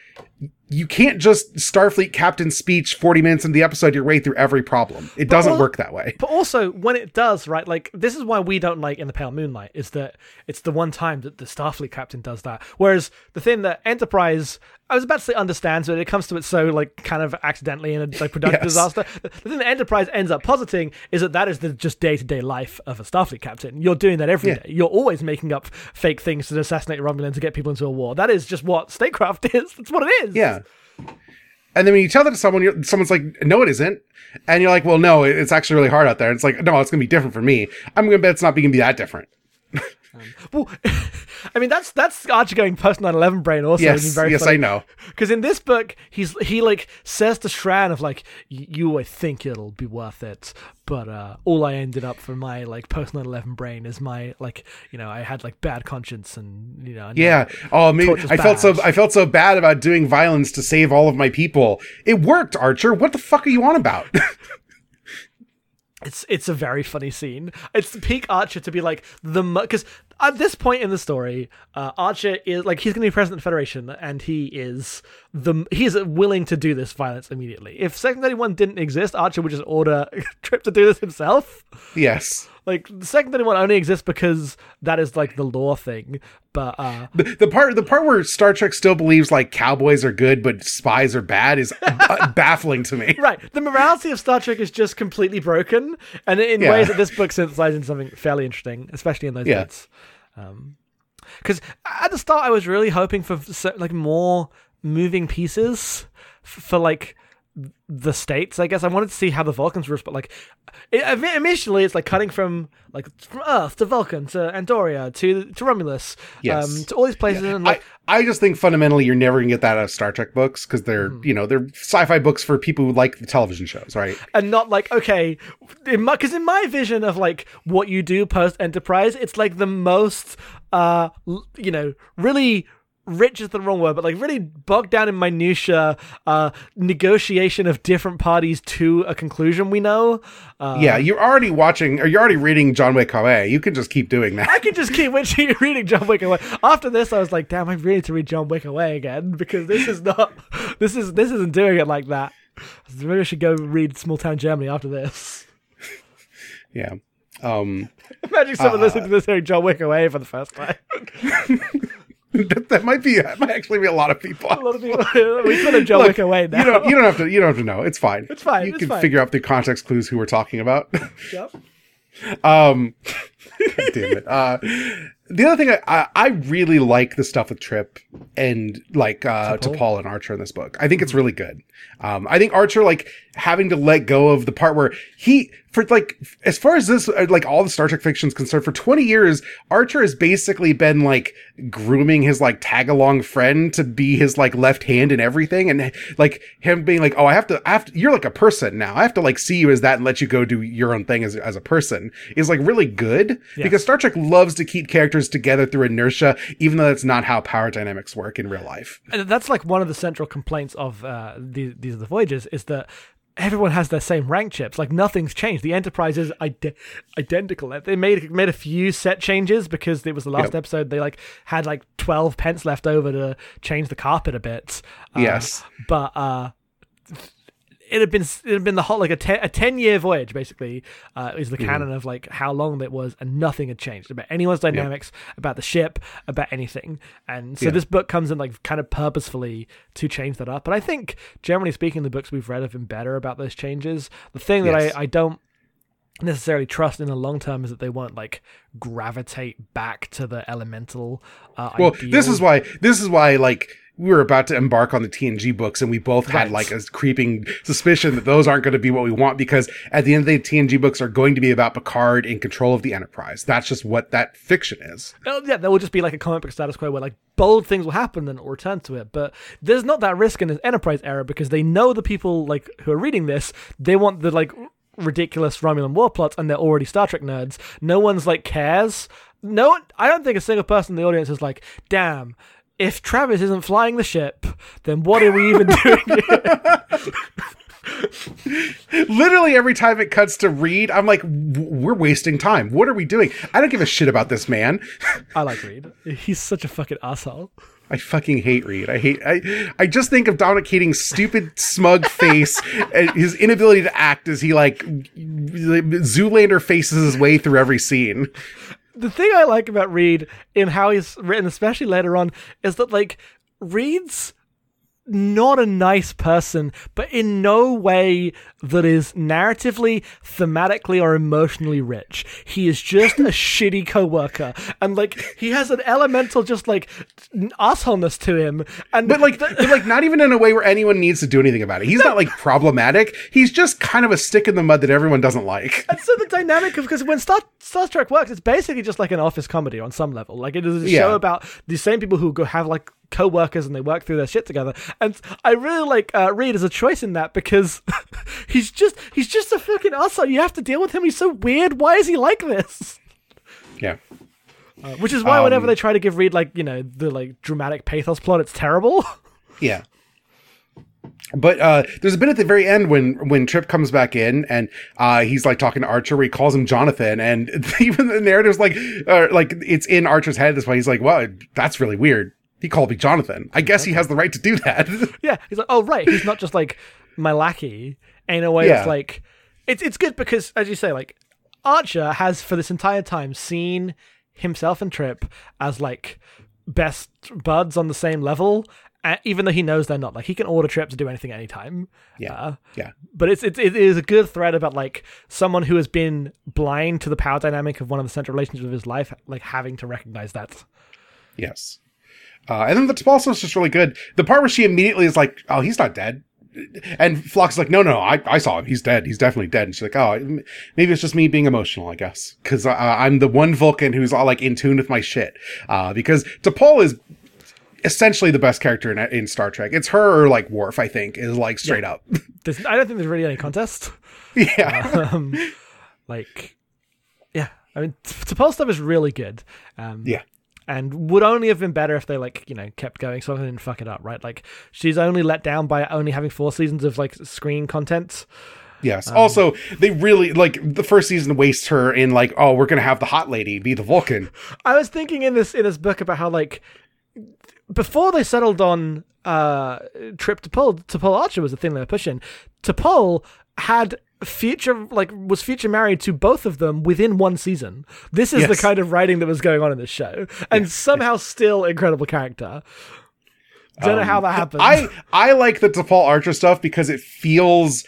you can't just Starfleet captain speech 40 minutes into the episode your way through every problem. It doesn't al- work that way. But also, when it does, right? Like this is why we don't like in the Pale Moonlight is that it's the one time that the Starfleet captain does that. Whereas the thing that Enterprise, I was about to say understands, but it comes to it so like kind of accidentally in a like production <laughs> Yes. disaster. The the thing that Enterprise ends up positing is that that is the just day to day life of a Starfleet captain. You're doing that every day. Yeah. You're always making up fake things to assassinate Romulan to get people into a war. That is just what statecraft <laughs> is. That's what it is. Yeah. And then when you tell that to someone, someone's like, "No, it isn't," and you're like, "Well, no, it's actually really hard out there." And it's like, "No, it's gonna be different for me. I'm gonna bet it's not going to be that different." <laughs> Well, <laughs> I mean that's that's Archer going post 9/11 brain also. Yes, very yes, funny. I know. Because in this book, he's he like says to Shran of like, you I think it'll be worth it, but uh, all I ended up for my like post 9/11 brain is my like you know I had like bad conscience and you know and, Yeah. Oh, maybe Torture's I felt so. I felt so bad about doing violence to save all of my people. It worked, Archer. What the fuck are you on about? <laughs> It's it's a very funny scene. It's peak Archer to be like the because at this point in the story, uh, Archer is like he's going to be president of the Federation, and he is the he is willing to do this violence immediately. If Section Thirty One didn't exist, Archer would just order <laughs> Trip to do this himself. yes. Like the Section Thirty One only exists because that is like the law thing. But uh, The, the part, the part where Star Trek still believes like cowboys are good but spies are bad is <laughs> baffling to me. right, the morality of Star Trek is just completely broken, and in Yeah. ways that this book synthesizes into something fairly interesting, especially in those Yeah. bits. Because at the start, I was really hoping for like more moving pieces f- for like the states. I guess I wanted to see how the Vulcans were, but like it, initially, it's like cutting from like from Earth to Vulcan to Andoria to to Romulus, Yes. um, to all these places, and like I, I just think fundamentally you're never gonna get that out of Star Trek books because they're Hmm. you know they're sci-fi books for people who like the television shows, right? and not like okay because in my vision of like what you do post enterprise it's like the most uh you know really rich is the wrong word but like really bogged down in minutia uh negotiation of different parties to a conclusion we know uh yeah, you're already watching or you're already reading John Wick Hawaii. You can just keep doing that. I can just keep <laughs> reading John Wick away. After this, I was like, "Damn, I really need to read John Wick away again because this is not, <laughs> this is this isn't doing it like that." Maybe I should go read Small Town Germany after this. yeah. Um, <laughs> Imagine someone listening to this hearing John Wick away for the first time. <laughs> that, that might be that might actually be a lot of people. A lot of people <laughs> we put a John Look, Wick away now. You don't you don't have to you don't have to know. It's fine. It's fine, You it's can fine. figure out the context clues who we're talking about. <laughs> Yep. Um, damn it. Uh, the other thing I, I, I really like the stuff with Trip and like uh, T'Pol? T'Pol and Archer in this book. I think it's really good. Um, I think Archer like having to let go of the part where he for like as far as this uh, like all the Star Trek fiction is concerned for 20 years Archer has basically been like grooming his like tag along friend to be his like left hand in everything and like him being like oh I have to I have to you're like a person now I have to like see you as that and let you go do your own thing as as a person is like really good because Star Trek loves to keep characters together through inertia even though that's not how power dynamics work in real life. And that's like one of the central complaints of uh, these, these are the voyages is that everyone has their same rank chips. Like nothing's changed. The Enterprise is ide- identical. They made made a few set changes because it was the last Yep. episode. They like had like twelve pence left over to change the carpet a bit. Yes. but uh, it had been it had been the whole like a ten, a 10 year voyage basically uh, is the canon of like how long it was and nothing had changed about anyone's dynamics about the ship about anything and so Yeah. this book comes in like kind of purposefully to change that up but i think generally speaking the books we've read have been better about those changes the thing that Yes. I, I don't necessarily trust in the long term is that they won't like gravitate back to the elemental uh, Well, ideal. this is why this is why like we were about to embark on the TNG books and we both had Right. like a creeping suspicion that those aren't going to be what we want because at the end of the day, TNG books are going to be about Picard in control of the Enterprise. That's just what that fiction is. Oh, yeah, that will just be like a comic book status quo where like bold things will happen and it will return to it. But there's not that risk in the Enterprise era because they know the people like who are reading this, they want the like ridiculous Romulan war plots and they're already Star Trek nerds. No one's like cares. No one, I don't think a single person in the audience is like, damn, if Travis isn't flying the ship, then what are we even doing? <laughs> Literally every time it cuts to Reed, I'm like, we're wasting time. What are we doing? I don't give a shit about this man. I like Reed. He's such a fucking asshole. I fucking hate Reed. I hate. I. I just think of Dominic Keating's stupid, smug face and his inability to act as he like Zoolander faces his way through every scene. The thing I like about Reed in how he's written, especially later on, is that like Reed's not a nice person, but in no way that is narratively, thematically, or emotionally rich. He is just a <laughs> shitty coworker, and like he has an elemental just like assholeness to him. And But like, but like, not even in a way where anyone needs to do anything about it. He's not like problematic. He's just kind of a stick in the mud that everyone doesn't like. And so the dynamic of because when Star Star Trek works, it's basically just like an office comedy on some level. Like it is a Yeah. show about the same people who go have like co-workers and they work through their shit together. And I really like uh, Reed as a choice in that because <laughs> he's just he's just a fucking asshole. You have to deal with him. He's so weird. Why is he like this? <laughs> Yeah. Uh, which is why whenever Um, they try to give Reed like you know the like dramatic pathos plot, it's terrible. <laughs> Yeah. But uh, there's a bit at the very end when when Trip comes back in and uh, he's like talking to Archer. Where he calls him Jonathan, and <laughs> even the narrative's like uh, like it's in Archer's head. This way, he's like, "Well, that's really weird." He called me Jonathan. I guess he has the right to do that. Yeah, he's like, oh right, he's not just like my lackey. In a way, Yeah. it's like it's it's good because, as you say, like Archer has for this entire time seen himself and Trip as like best buds on the same level, even though he knows they're not. Like he can order Trip to do anything anytime. Yeah. Uh, yeah, but it's, it's it is a good thread about like someone who has been blind to the power dynamic of one of the central relationships of his life, like having to recognize that. yes. Uh, and then the T'Pol is just really good. The part where she immediately is like, "Oh, he's not dead," and is like, "No, no, I, I saw him. He's dead. He's definitely dead." And she's like, "Oh, maybe it's just me being emotional, I guess, because uh, I'm the one Vulcan who's all like in tune with my shit." Uh, because T'Pol is essentially the best character in, in Star Trek. It's her or like Worf, I think, is like straight up. <laughs> There's, I don't think there's really any contest. yeah, <laughs> um, like, yeah, I mean, T'Pol stuff is really good. Um, yeah. And would only have been better if they like you know kept going so they didn't fuck it up, right? Like, she's only let down by only having four seasons of like screen content. Yes. Um, also, they really like the first season wastes her in like, oh, we're gonna have the hot lady be the Vulcan. I was thinking in this in this book about how like before they settled on uh trip T'Pol to Pol Archer was the thing they were pushing. T'Pol had future like was future married to both of them within one season. This is the kind of writing that was going on in this show, and somehow still incredible character. Don't know how that happened. Um, I I like the T'Pol Archer stuff because it feels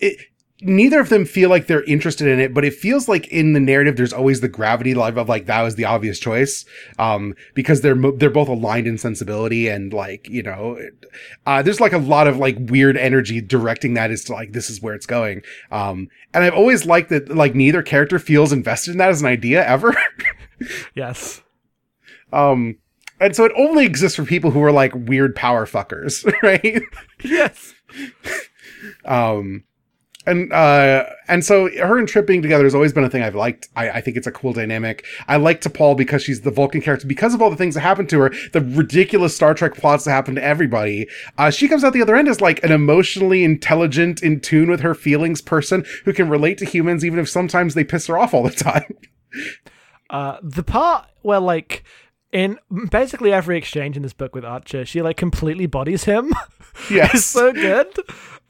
it. Neither of them feel like they're interested in it, but it feels like in the narrative there's always the gravity live of like that was the obvious choice, um, because they're mo- they're both aligned in sensibility and like you know, uh, there's like a lot of like weird energy directing that is to like this is where it's going, um, and I've always liked that like neither character feels invested in that as an idea ever. <laughs> yes. Um, and so it only exists for people who are like weird power fuckers, <laughs> right? Yes. <laughs> um, and uh, and so her and Trip being together has always been a thing I've liked. I, I think it's a cool dynamic. I like T'Pol because she's the Vulcan character because of all the things that happen to her, the ridiculous Star Trek plots that happen to everybody. Uh, she comes out the other end as like an emotionally intelligent, in tune with her feelings person who can relate to humans, even if sometimes they piss her off all the time. <laughs> Uh, the part where like in basically every exchange in this book with Archer, she like completely bodies him. <laughs> Yes. it's so good.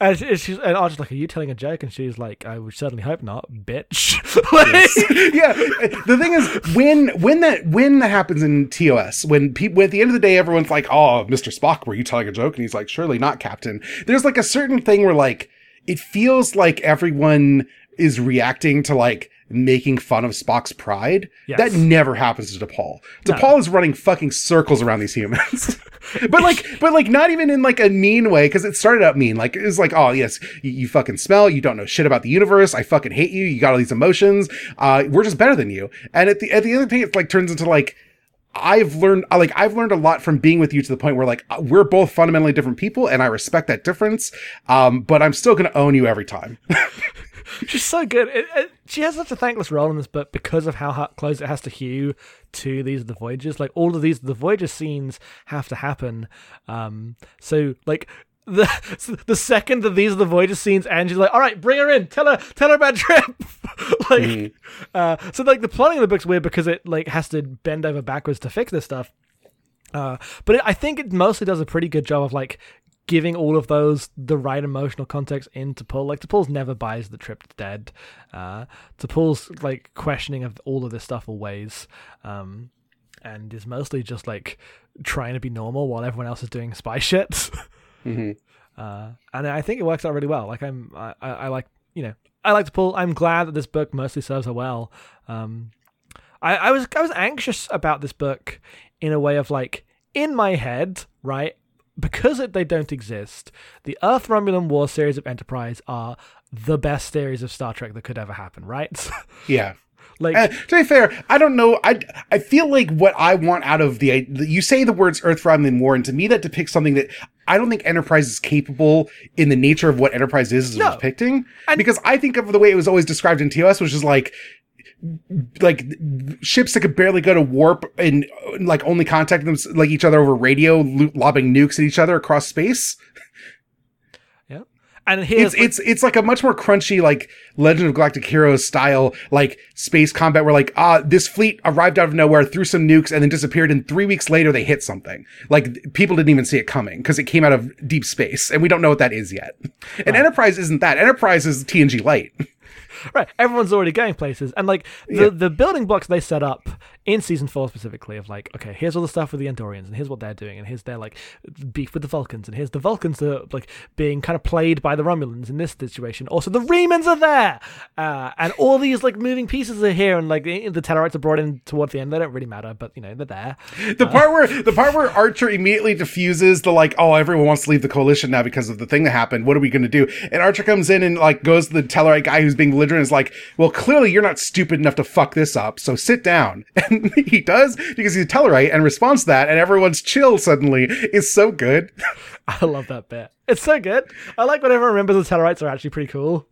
And she- she's and Archer's like, "Are you telling a joke?" And she's like, "I would certainly hope not, bitch." <laughs> Like- <laughs> yeah. The thing is, when when that when that happens in TOS, when people at the end of the day, everyone's like, "Oh, Mr. Spock, were you telling a joke?" And he's like, "Surely not, Captain." There's like a certain thing where like it feels like everyone is reacting to like making fun of Spock's pride. Yes. That never happens to T'Pol. No. T'Pol is running fucking circles around these humans. <laughs> but like, but like, not even in like a mean way because it started out mean. Like it was like, oh yes, you, you, fucking smell. You don't know shit about the universe. I fucking hate you. You got all these emotions. Uh, we're just better than you. And at the at the end of the day, it like turns into like. I've learned like I've learned a lot from being with you to the point where like we're both fundamentally different people and I respect that difference. Um, but I'm still gonna own you every time. <laughs> She's so good. It, it, she has such a thankless role in this but because of how close it has to hew to these are the voyages. Like all of these the voyages scenes have to happen. Um, so like the <laughs> the second that these are the voyages scenes, Angie's like, all right, bring her in, tell her tell her about Trip. <laughs> like, mm. uh, so like the plotting of the book's weird because it like has to bend over backwards to fix this stuff. Uh, but it, I think it mostly does a pretty good job of like giving all of those the right emotional context in T'Pol. Like T'Pol's never buys the trip dead. Uh, T'Pol's like questioning of all of this stuff always, um, and is mostly just like trying to be normal while everyone else is doing spy <laughs> shit. mm-hmm. uh, and I think it works out really well. Like I'm, I, I, like you know, I like T'Pol. I'm glad that this book mostly serves her well. Um, I, I was I was anxious about this book in a way of like in my head, right? Because they don't exist, the Earth Romulan War series of Enterprise are the best series of Star Trek that could ever happen, right? <laughs> Yeah. Like uh, to be fair, I don't know. I I feel like what I want out of the you say the words Earth Romulan War, and to me that depicts something that I don't think Enterprise is capable in the nature of what Enterprise is, is no. depicting. And, because I think of the way it was always described in TOS, which is like like ships that could barely go to warp and like only contact them like each other over radio, lobbing nukes at each other across space. Yeah, and here's it's like, it's it's like a much more crunchy like Legend of Galactic Heroes style like space combat where like ah this fleet arrived out of nowhere, threw some nukes, and then disappeared. And three weeks later they hit something. Like people didn't even see it coming because it came out of deep space, and we don't know what that is yet. And Enterprise isn't that. Enterprise is TNG Light. <laughs> right. Everyone's already going places, and like the yeah. the building blocks they set up in season four specifically of like, okay, here's all the stuff with the Andorians, and here's what they're doing, and here's their like beef with the Vulcans, and here's the Vulcans that are like being kind of played by the Romulans in this situation. Also, the Remans are there, uh, and all these like moving pieces are here, and like the, the Tellarites are brought in towards the end. They don't really matter, but you know they're there. The uh, part where the part where Archer immediately diffuses the like, oh, everyone wants to leave the coalition now because of the thing that happened. What are we going to do? And Archer comes in and like goes to the Tellarite guy who's being belligerent. Is like, well, clearly you're not stupid enough to fuck this up, so sit down. <laughs> And <laughs> he does because he's a Tellarite and responds to that, and everyone's chill suddenly is so good. <laughs> I love that bit. It's so good. I like whenever everyone remembers the Tellarites are actually pretty cool.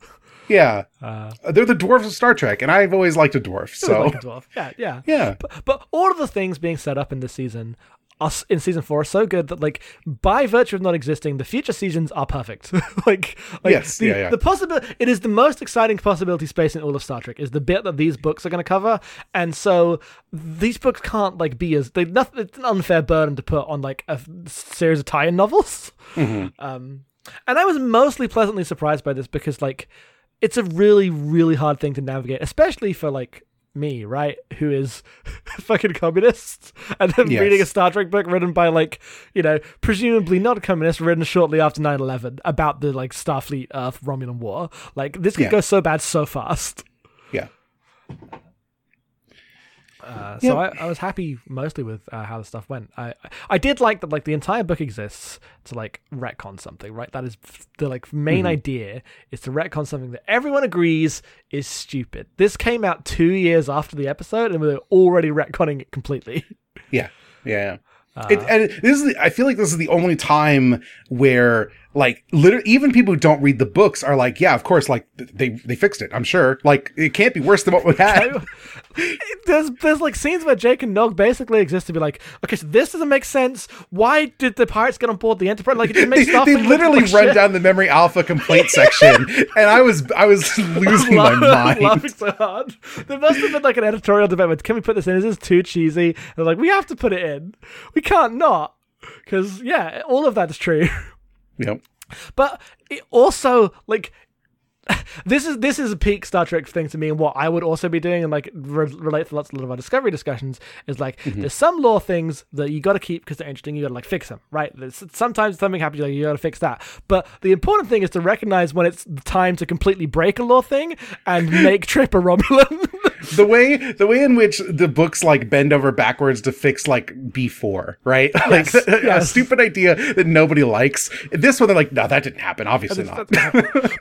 Yeah, uh, they're the dwarves of Star Trek, and I've always liked a dwarf. So, like a dwarf. yeah, yeah, yeah. But, but all of the things being set up in this season us in season four are so good that like by virtue of not existing, the future seasons are perfect. <laughs> like, like yes, the, yeah, yeah. the possibility it is the most exciting possibility space in all of Star Trek is the bit that these books are going to cover, and so these books can't like be as they nothing. It's an unfair burden to put on like a series of tie-in novels. Mm-hmm. Um, and I was mostly pleasantly surprised by this because like it's a really really hard thing to navigate, especially for like me, right? Who is <laughs> fucking communist, and then yes. reading a Star Trek book written by like, you know, presumably not a communist, written shortly after 9-11 about the like Starfleet Earth Romulan War. Like this could yeah. go so bad so fast. Yeah. Uh, so yep. I, I, was happy mostly with uh, how the stuff went. I I did like that like the entire book exists to like retcon something, right? That is the like main mm-hmm. idea is to retcon something that everyone agrees is stupid. This came out two years after the episode, and we are already retconning it completely. Yeah, yeah. Uh, it, and this is the, I feel like this is the only time where like literally even people who don't read the books are like yeah of course like they they fixed it i'm sure. Like it can't be worse than what we <laughs> had. There's there's like scenes where jake and nog basically exist to be like okay so this doesn't make sense. Why did the pirates get on board the enterprise? Like it didn't <laughs> make they, they literally run shit. down the memory alpha complaint <laughs> section and i was i was losing my mind. Laughing so hard. There must have been like an editorial debate with, can we put this in? Is this too cheesy? And they're like we have to put it in. We can't not. Because yeah all of that's true Yep. But it also like <laughs> this is this is a peak Star Trek thing to me, and what I would also be doing, and like re- relate to lots of our discovery discussions, is like mm-hmm. there's some lore things that you got to keep because they're interesting. You got to like fix them, right? There's, sometimes something happens, like you got to fix that. But the important thing is to recognize when it's time to completely break a lore thing and <laughs> make Trip a Romulan. the way the way in which the books like bend over backwards to fix like B4, right? <laughs> like a stupid idea that nobody likes. This one they're like, no, that didn't happen. Obviously not.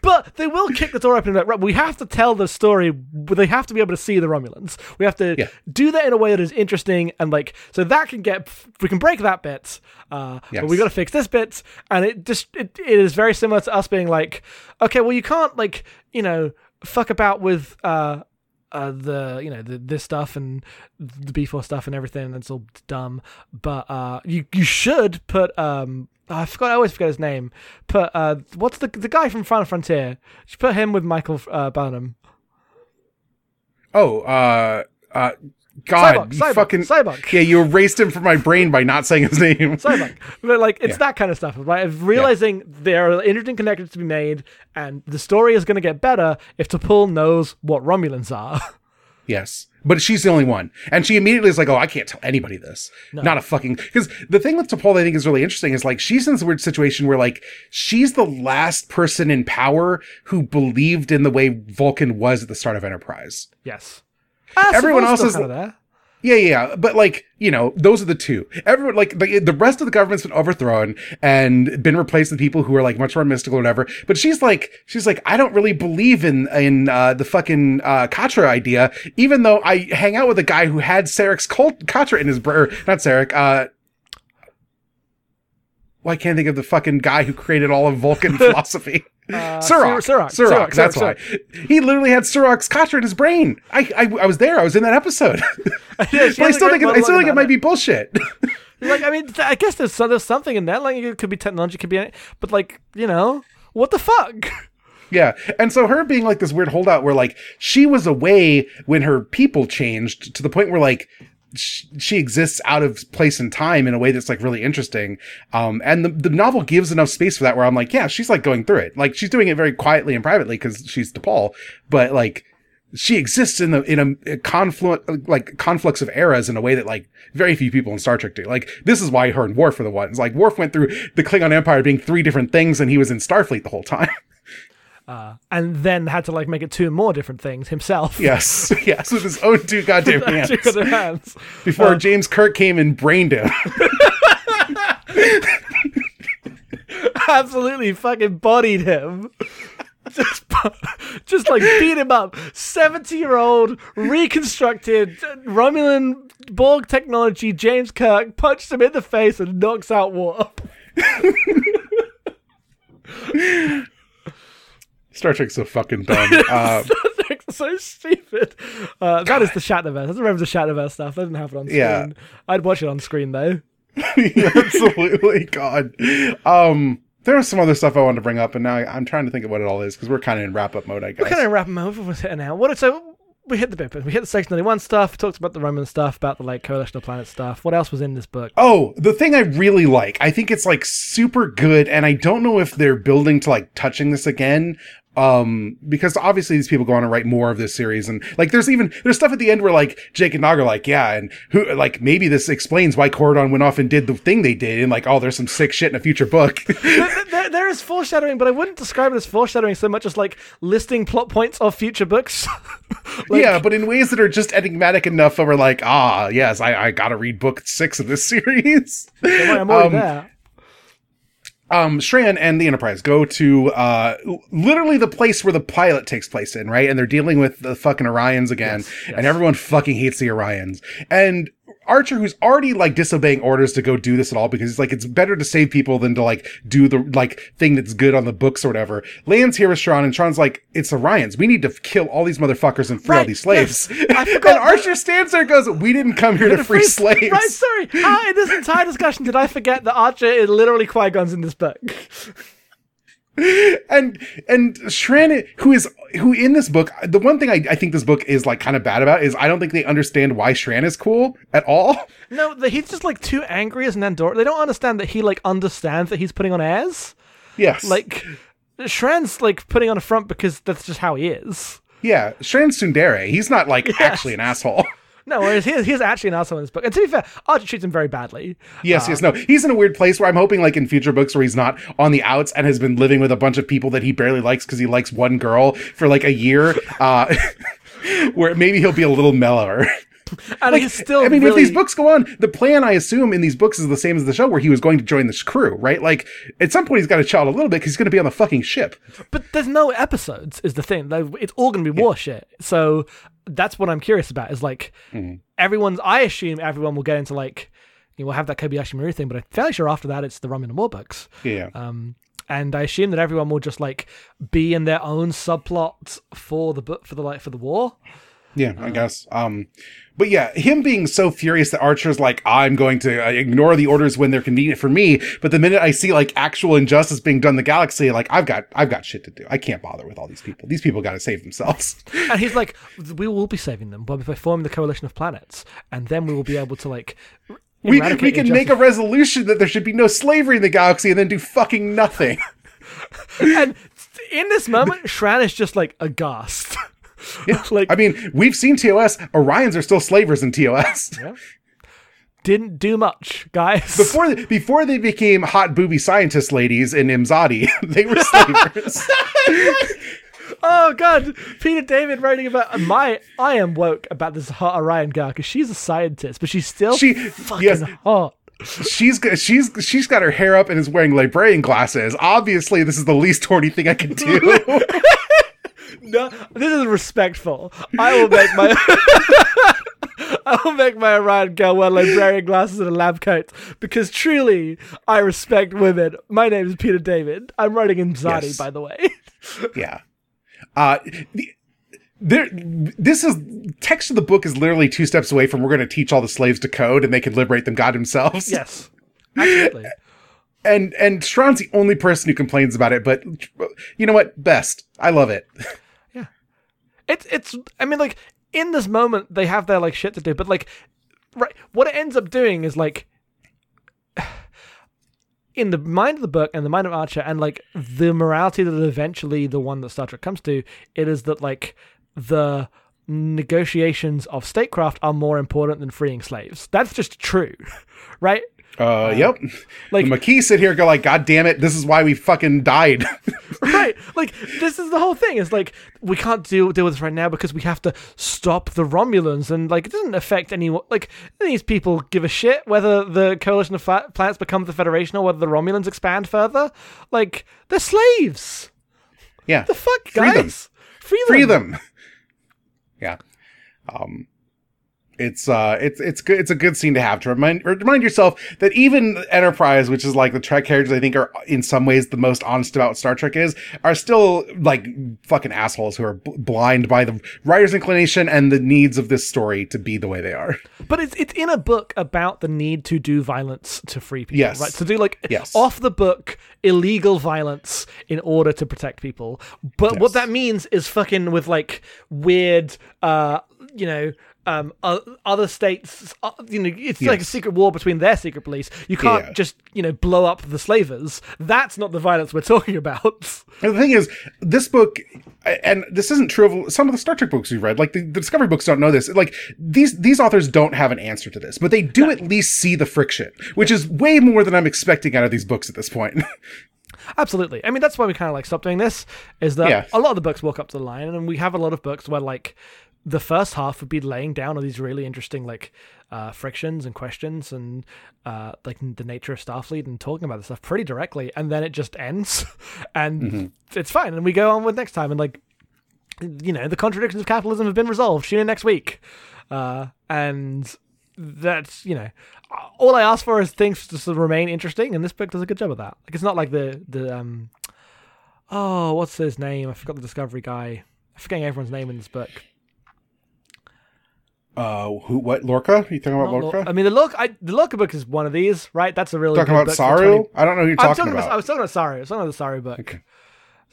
but they will kick the door open and like, we have to tell the story. They have to be able to see the Romulans. We have to Yeah. do that in a way that is interesting and like so that can get we can break that bit. Uh, but we Yes. got to fix this bit, and it just it, it is very similar to us being like, okay, well you can't like you know fuck about with uh uh, the you know the, this stuff and the B4 stuff and everything that's all dumb but uh you you should put um I forgot I always forget his name put uh what's the the guy from Final Frontier put him with Michael uh, Burnham Oh, uh, uh, God, Sybok, you Sybok, fucking Sybok. Yeah, you erased him from my brain by not saying his name. <laughs> Sybok. but like it's Yeah. that kind of stuff right of realizing there are interesting connections to be made and the story is going to get better if T'Pol knows what Romulans are <laughs> Yes. But she's the only one. And she immediately is like, oh, I can't tell anybody this. Not a fucking. Because the thing with T'Pol I think is really interesting is like, she's in this weird situation where like, she's the last person in power who believed in the way Vulcan was at the start of Enterprise. yes Ah, Everyone else is- kinda there. Yeah, yeah. But like, you know, those are the two. Everyone, like, the, the rest of the government's been overthrown and been replaced with people who are like much more mystical or whatever. But she's like, she's like, I don't really believe in, in, uh, the fucking, uh, Katra idea, even though I hang out with a guy who had Sarek's cult, Katra in his, br- or not Sarek, uh, I can't think of the fucking guy who created all of Vulcan <laughs> philosophy. Uh, <laughs> Surak. Surak, That's why. He literally had Surak's Katra in his brain. I, I, I was there. I was in that episode. <laughs> Yeah, but I still think, it, I still think it might be bullshit. <laughs> like I mean, I guess there's there's something in that. Like it could be technology, it could be, but like you know, what the fuck? Yeah. And so her being like this weird holdout where like she was away when her people changed to the point where like sh- she exists out of place and time in a way that's like really interesting. Um, and the, the novel gives enough space for that where I'm like, yeah, she's like going through it. Like she's doing it very quietly and privately because she's T'Pol, but like she exists in the, in a, a confluent, like conflicts of eras in a way that like very few people in Star Trek do. Like this is why her and Worf are the ones. Like Worf went through the Klingon Empire being three different things and he was in Starfleet the whole time. <laughs> Uh, and then had to like make it two more different things himself. Yes, <laughs> <laughs> yes, with his own two goddamn hands. Two other hands. Before uh, James Kirk came and brained him. <laughs> Absolutely fucking bodied him. Just, just like beat him up. 70 year old, reconstructed Romulan Borg technology, James Kirk, punched him in the face and knocks out Worf. Star Trek's so fucking <laughs> dumb. Uh, so stupid. Uh, that is the Shatnerverse. I don't remember the Shatnerverse stuff. That didn't happen on screen. Yeah. I'd watch it on screen though. <laughs> absolutely, God. Um, there was some other stuff I wanted to bring up, and now I, I'm trying to think of what it all is because we're kind of in wrap up mode, I guess. We're kind of wrapping over with it now. What? So we hit the bit. We hit the Section 31 stuff. Talked about the Roman stuff, about the like Coalition of Planets stuff. What else was in this book? Oh, the thing I really like, I think it's like super good, and I don't know if they're building to like touching this again. Um, because obviously these people go on to write more of this series, and like there's even there's stuff at the end where like Jake and Nog are like, yeah, and who like maybe this explains why Coridan went off and did the thing they did, and like, oh, there's some sick shit in a future book. <laughs> there, there- there is foreshadowing, but I wouldn't describe it as foreshadowing so much as like listing plot points of future books. <laughs> Like, yeah, but in ways that are just enigmatic enough that we're like, ah, yes, I, I gotta read book six of this <laughs> series. don't I'm already Um, there. Um Shran and the Enterprise go to uh literally the place where the pilot takes place in, right? And they're dealing with the fucking Orions again, and everyone fucking hates the Orions. And Archer, who's already like disobeying orders to go do this at all because he's like, it's better to save people than to like do the like thing that's good on the books or whatever. Lands here with Shran, and Shran's like, it's Orions. We need to kill all these motherfuckers and free all these slaves. yes. <laughs> And Archer stands there and goes, we didn't come here to free <laughs> slaves. Right, sorry. How in this entire discussion did I forget that Archer is literally Qui Gon's in this book? <laughs> and and Shran, who is who in this book, the one thing I, I think this book is like kind of bad about is I don't think they understand why Shran is cool at all. <laughs> No, the, he's just like too angry as an Andor. They don't understand that he like understands that he's putting on airs. Yes, Like Shran's like putting on a front because that's just how he is. yeah, Shran's tsundere. He's not like <laughs> actually an asshole. No, whereas he, he's actually an asshole in this book. And to be fair, Archer treats him very badly. Yes, yes, no. He's in a weird place where I'm hoping, like in future books, where he's not on the outs and has been living with a bunch of people that he barely likes because he likes one girl for like a year. Uh, <laughs> where maybe he'll be a little mellower. And he's still. I mean, really, if these books go on, the plan I assume in these books is the same as the show, where he was going to join this crew, right? Like at some point he's got to chill a little bit because he's going to be on the fucking ship. But there's no episodes, is the thing. It's all going to be war shit. So that's what I'm curious about. Is like Mm-hmm. everyone's. I assume everyone will get into like. You know, we'll have that Kobayashi Maru thing, but I'm fairly sure after that it's the Romulan War books. Yeah. Um, and I assume that everyone will just like be in their own subplot for the book for the like for the war. Yeah, I guess. Um, but yeah, him being so furious that Archer's like, I'm going to uh, ignore the orders when they're convenient for me. But the minute I see like actual injustice being done in the galaxy, like I've got, I've got shit to do. I can't bother with all these people. These people got to save themselves. <laughs> And he's like, "We will be saving them, but by forming the coalition of planets, and then we will be able to like." we, we can make a resolution that there should be no slavery in the galaxy and then do fucking nothing. <laughs> and in this moment, Shran is just like aghast. <laughs> <laughs> like I mean, we've seen TOS. Orions are still slavers in TOS. <laughs> didn't do much, guys. Before before they became hot booby scientist ladies in Imzadi, <laughs> they were slavers. oh god, Peter David writing about my. I am woke about this hot Orion girl because she's a scientist, but she's still she fucking yes. hot she's she's she's got her hair up and is wearing librarian glasses. Obviously, this is the least horny thing I can do. No, this is respectful. I will make my. <laughs> I will make my Orion girl wear librarian glasses and a lab coat because truly I respect women. My name is Peter David. I'm writing Imzadi, Yes. by the way. <laughs> yeah. Uh, the, there, this is text of the book is literally two steps away from we're going to teach all the slaves to code and they can liberate them God themselves. yes, absolutely. <laughs> And and Shran's the only person who complains about it, but you know what? Best. I love it. It's it's. I mean, like in this moment, they have their like shit to do, but like, right. What it ends up doing is like. <sighs> In the mind of the book and the mind of Archer, and like the morality that eventually the one that Star Trek comes to, it is that like the negotiations of statecraft are more important than freeing slaves. That's just true, <laughs> right? Uh, yep. like- McKee sit here and go like, God damn it, this is why we fucking died. <laughs> right like this is the whole thing it's like we can't deal, deal with this right now because we have to stop the romulans and like it doesn't affect anyone like these people give a shit whether the coalition of fa- planets becomes the federation or whether the romulans expand further like they're slaves yeah. the fuck Free them. guys free them free them. <laughs> Yeah. Um it's uh it's it's good it's a good scene to have to remind remind yourself that even Enterprise, which is like the Trek characters I think are in some ways the most honest about what Star Trek is, are still like fucking assholes who are b- blind by the writer's inclination and the needs of this story to be the way they are. But it's it's in a book about the need to do violence to free people. Yes. Right. To do like Yes. off the book illegal violence in order to protect people. But what that means is fucking with like weird uh you know um, other states, you know, it's like a secret war between their secret police. You can't Yeah. just, you know, blow up the slavers. That's not the violence we're <laughs> talking about. And the thing is, this book, and this isn't true of some of the Star Trek books we've read. Like the, the Discovery books don't know this. Like these these authors don't have an answer to this, but they do at least see the friction, which is way more than I'm expecting out of these books at this point. <laughs> Absolutely. I mean, that's why we kind of like stopped doing this. Is that Yeah. a lot of the books walk up to the line, and we have a lot of books where like the first half would be laying down all these really interesting like uh, frictions and questions and uh, like the nature of Starfleet and talking about this stuff pretty directly, and then it just ends, <laughs> and it's fine, and we go on with next time, and like you know the contradictions of capitalism have been resolved. Tune in next week, uh, and that's you know all I ask for is things to sort of remain interesting, and this book does a good job of that. Like it's not like the the um oh what's his name? I forgot the Discovery guy. I'm forgetting everyone's name in this book. Uh, who? What? Lorca? you talking about Not Lorca? Lor- I mean the look I the Lorca book is one of these, right? That's a really talking good about book Saru? 20 I don't know who you're I'm talking, talking about. I was talking about Saru. I was talking about the Saru book. Okay.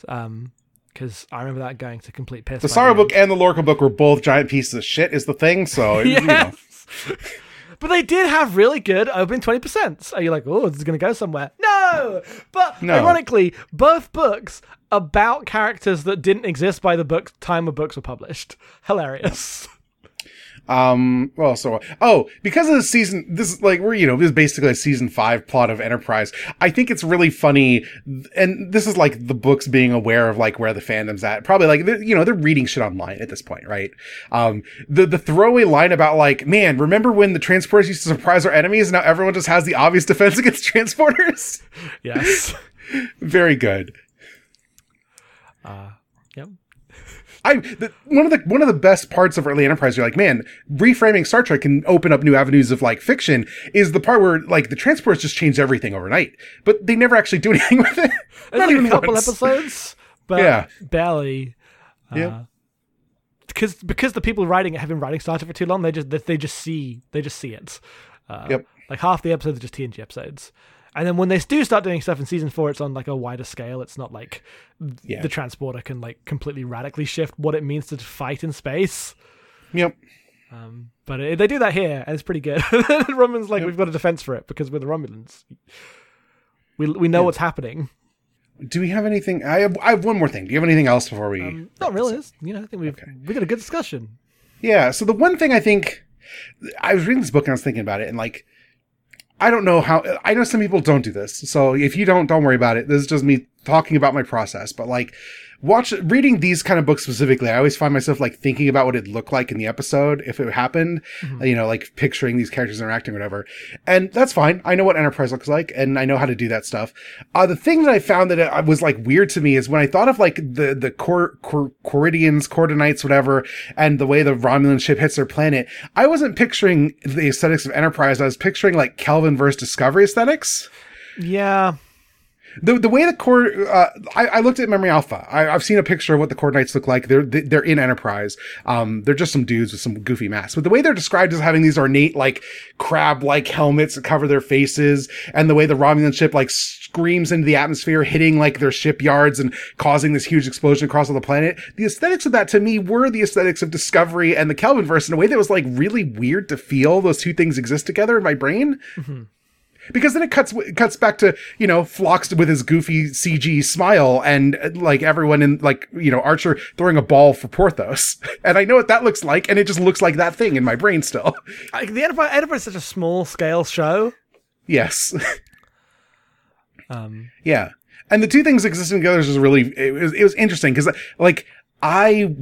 Um, because I remember that going to complete piss. the Saru book and the Lorca book were both giant pieces of shit. Is the thing. So. Yes. <laughs> but they did have really good opening 20%. Are you're like, oh, this is going to go somewhere? No! But No. ironically, both books about characters that didn't exist by the book time of books were published. Hilarious. <laughs> Um, well, so, oh, because of the season, this is like, we're, you know, this is basically a season five plot of Enterprise. I think it's really funny. And this is like the books being aware of like where the fandom's at. Probably like, you know, they're reading shit online at this point, right? Um, the, the throwaway line about like, man, remember when the transporters used to surprise our enemies? and Now everyone just has the obvious defense <laughs> against transporters. Yes. <laughs> Very good. yep. I the, one of the one of the best parts of early Enterprise, you're like, man, reframing Star Trek can open up new avenues of like fiction. Is the part where like the transports just changed everything overnight, but they never actually do <laughs> anything with it. There's Not like even a couple once. episodes, <laughs> but Yeah. barely. Yeah. Because because the people writing it have been writing Star Trek for too long, they just they, they just see they just see it. Uh, Yep. Like half the episodes are just TNG episodes, and then when they do start doing stuff in season four, it's on like a wider scale. It's not like Yeah. the transporter can like completely radically shift what it means to fight in space. Yep. Um, but it, they do that here, and it's pretty good. <laughs> Romulan's like, we've got a defense for it because we're the Romulans. We we know what's happening. Do we have anything? I have, I have one more thing. Do you have anything else before we? Um, not really. You know, I think we've we got a good discussion. Yeah. So the one thing I think I was reading this book and I was thinking about it, and like, I don't know how. I know some people don't do this, so if you don't, don't worry about it. This is just me talking about my process. But like, watch reading these kind of books specifically. I always find myself like thinking about what it looked like in the episode if it happened. You know, like picturing these characters interacting, or whatever. And that's fine. I know what Enterprise looks like, and I know how to do that stuff. Uh, the thing that I found that it was like weird to me is when I thought of like the the Cor- Cor- Coridians, Cordonites, whatever, and the way the Romulan ship hits their planet. I wasn't picturing the aesthetics of Enterprise. I was picturing like Kelvin versus Discovery aesthetics. Yeah, The the way the core, uh, I, I looked at Memory Alpha. I, I've seen a picture of what the Core Knights look like. They're they're in Enterprise. Um, they're just some dudes with some goofy masks. But the way they're described as having these ornate like crab like helmets that cover their faces, and the way the Romulan ship like screams into the atmosphere, hitting like their shipyards and causing this huge explosion across all the planet. The aesthetics of that to me were the aesthetics of Discovery and the Kelvin verse in a way that was like really weird to feel those two things exist together in my brain because then it cuts it cuts back to you know Phlox with his goofy CG smile and uh, like everyone in like you know Archer throwing a ball for Porthos, <laughs> and I know what that looks like, and it just looks like that thing in my brain still. <laughs> like the Enterprise is such a small scale show. yes, Um, <laughs> yeah, and the two things existing together is really it was it was interesting because like I.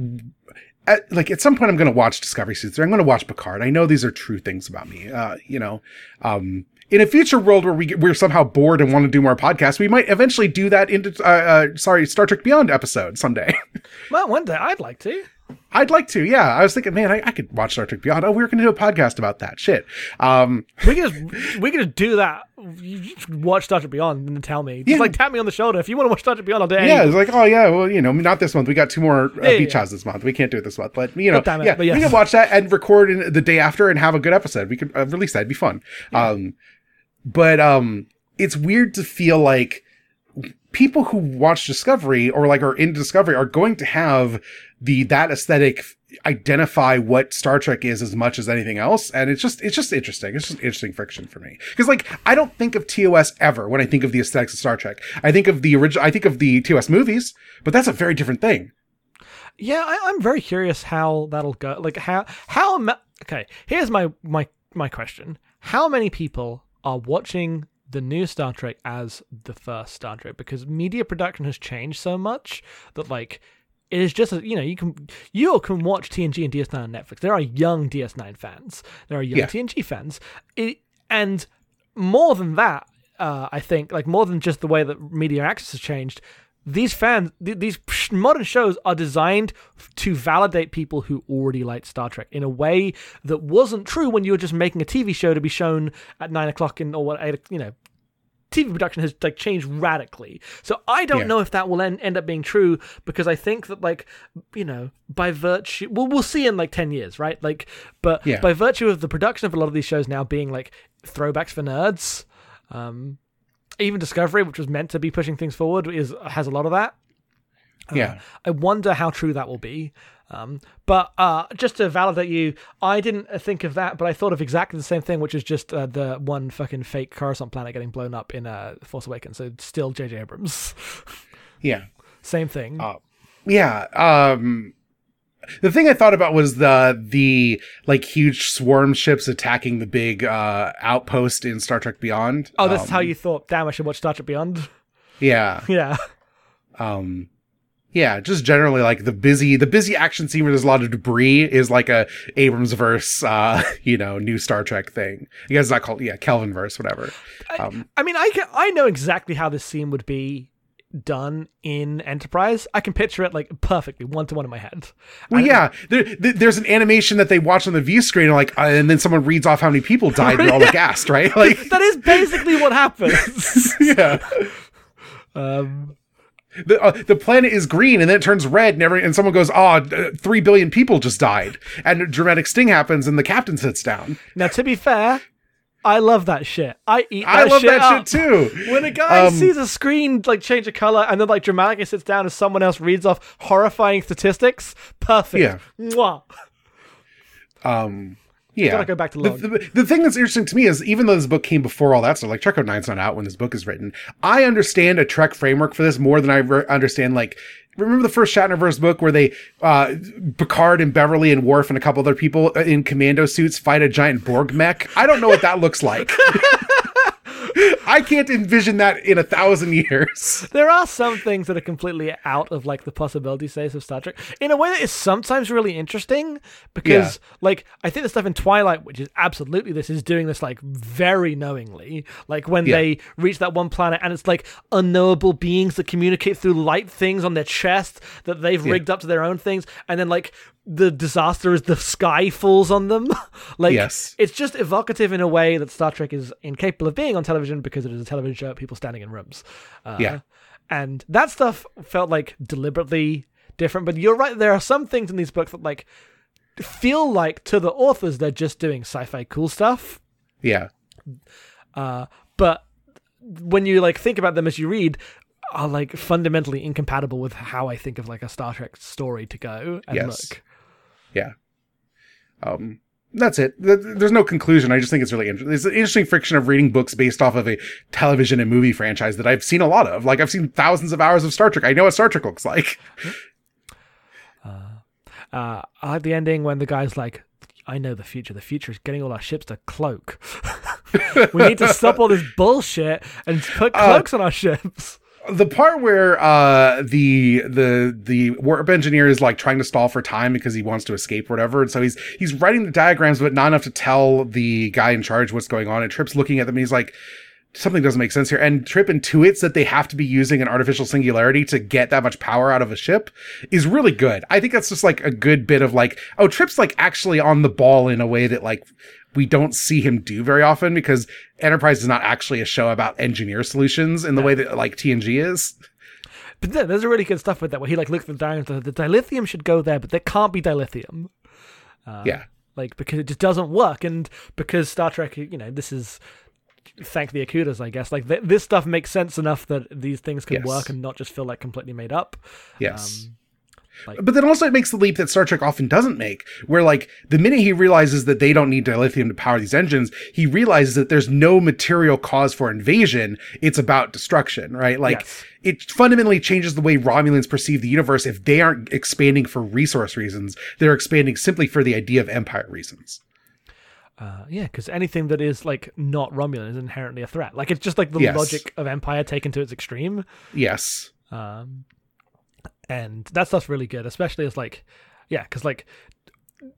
At, like at some point, I'm going to watch Discovery 3. I'm going to watch Picard. I know these are true things about me. Uh, you know, um, in a future world where we get, we're somehow bored and want to do more podcasts, we might eventually do that into, uh, uh, sorry, Star Trek Beyond episode someday. <laughs> well, one day I'd like to. I'd like to. Yeah. I was thinking, man, I, I could watch Star Trek Beyond. Oh, we are going to do a podcast about that shit. Um, <laughs> We can just we can just do that. You watch Star Trek Beyond and then tell me. Just Yeah. like tap me on the shoulder if you want to watch Star Trek Beyond. I'll do yeah. It's like, oh yeah, well, you know, not this month. We got two more uh, Yeah, beach yeah. houses this month. We can't do it this month, but you know, God damn it, yeah, but yes. we can watch that and record in the day after and have a good episode. We could uh, release that. It'd be fun. Um, but, um, it's weird to feel like people who watch Discovery or like are in Discovery are going to have the, that aesthetic identify what Star Trek is as much as anything else. And it's just, it's just interesting. It's just interesting friction for me. Cause like, I don't think of TOS ever when I think of the aesthetics of Star Trek. I think of the original, I think of the TOS movies, but that's a very different thing. Yeah, I, I'm very curious how that'll go. Like how how okay. Here's my my my question: How many people are watching the new Star Trek as the first Star Trek? Because media production has changed so much that like it is just you know you can you can watch TNG and DS9 on Netflix. There are young DS9 fans. There are young Yeah. TNG fans. It, and more than that, uh, I think like more than just the way that media access has changed. These fans, th- these modern shows are designed to validate people who already liked Star Trek in a way that wasn't true when you were just making a TV show to be shown at nine o'clock in or what eight, you know, TV production has like changed radically. So I don't Yeah. know if that will end, end up being true because I think that like you know by virtue well we'll see in like 10 years, right? Like but Yeah. by virtue of the production of a lot of these shows now being like throwbacks for nerds, um even Discovery which was meant to be pushing things forward is has a lot of that. Yeah. I wonder how true that will be. Um, but uh, just to validate you, I didn't think of that, but I thought of exactly the same thing, which is just uh, the one fucking fake Coruscant planet getting blown up in uh, Force Awakens. So still J.J. Abrams. <laughs> Yeah. same thing. Uh, yeah. Um, The thing I thought about was the the like huge swarm ships attacking the big uh outpost in Star Trek Beyond. Oh, that's Um, how you thought. Damn, I should watch Star Trek Beyond. <laughs> Yeah. <laughs> Yeah. Um yeah, just generally like the busy the busy action scene where there's a lot of debris is like a Abrams verse uh, <laughs> you know, new Star Trek thing. I guess it's not called yeah, Kelvin verse, whatever. Um I mean, I can I know exactly how this scene would be done in Enterprise. I can picture it like perfectly, one to one in my head. Well, yeah, there, there- there's an animation that they watch on the view screen, and like, uh, and then someone reads off how many people <laughs> died, and they're all aghast, right? Like, <laughs> that is basically what happens. <laughs> yeah, um, the uh, the planet is green, and then it turns red, and every, and someone goes, "Oh, uh, three billion people just died," and a dramatic sting happens, and the captain sits down. now, to be fair, I love that shit. I eat. I that love shit that up. shit too. When a guy Um, sees a screen like change a color and then like dramatically sits down and someone else reads off horrifying statistics, perfect. Yeah. Mwah. Um, yeah. Gotta go back to the, log. the, the thing that's interesting to me is even though this book came before all that stuff, like Trek 9's not out when this book is written, I understand a Trek framework for this more than I re- understand like remember the first Shatnerverse book where they uh Picard and Beverly and Worf and a couple other people in commando suits fight a giant Borg mech? I don't know what that looks like. <laughs> I can't envision that in a thousand years. There are some things that are completely out of like the possibility space of Star Trek in a way that is sometimes really interesting because like I think the stuff in Twilight, which is absolutely this, is doing this like very knowingly. Like when Yeah. they reach that one planet and it's like unknowable beings that communicate through light things on their chest that they've rigged up to their own things, and then like the disaster is the sky falls on them. <laughs> like Yes. it's just evocative in a way that Star Trek is incapable of being on television because it is a television show, people standing in rooms. Uh, Yeah. And that stuff felt like deliberately different. But you're right, there are some things in these books that like feel like to the authors they're just doing sci-fi cool stuff. Yeah. Uh, but when you like think about them as you read, are like fundamentally incompatible with how I think of like a Star Trek story to go and Yes. look. Yeah. Um, that's it. There's no conclusion. I just think it's really interesting. It's an interesting friction of reading books based off of a television and movie franchise that I've seen a lot of. Like I've seen thousands of hours of Star Trek. I know what Star Trek looks like. <laughs> Uh, I like the ending when the guy's like, I know the future. The future is getting all our ships to cloak. <laughs> we need to stop all this bullshit and put <laughs> Uh, cloaks on our ships. The part where uh the the the warp engineer is like trying to stall for time because he wants to escape or whatever, and so he's he's writing the diagrams but not enough to tell the guy in charge what's going on. And Trip's looking at them and he's like, something doesn't make sense here. And Trip intuits that they have to be using an artificial singularity to get that much power out of a ship is really good. I think that's just like a good bit of like, oh, Trip's like actually on the ball in a way that like we don't see him do very often because Enterprise is not actually a show about engineer solutions in the way that like TNG is. But then there's a really good stuff with that where he like looks at the diagrams and the dilithium should go there, but there can't be dilithium. yeah. Like because it just doesn't work, and because Star Trek, you know, this is thank the Okudas, I guess. Like th- this stuff makes sense enough that these things can Yes. work and not just feel like completely made up. Yes. Um, like- but then also it makes the leap that Star Trek often doesn't make, where like the minute he realizes that they don't need dilithium to power these engines, he realizes that there's no material cause for invasion. It's about destruction, right? Like Yes. it fundamentally changes the way Romulans perceive the universe if they aren't expanding for resource reasons. They're expanding simply for the idea of empire reasons. Uh, yeah, because anything that is like not Romulan is inherently a threat. Like it's just like the Yes. logic of Empire taken to its extreme. Yes. Um, and that stuff's really good, especially as like, yeah, because like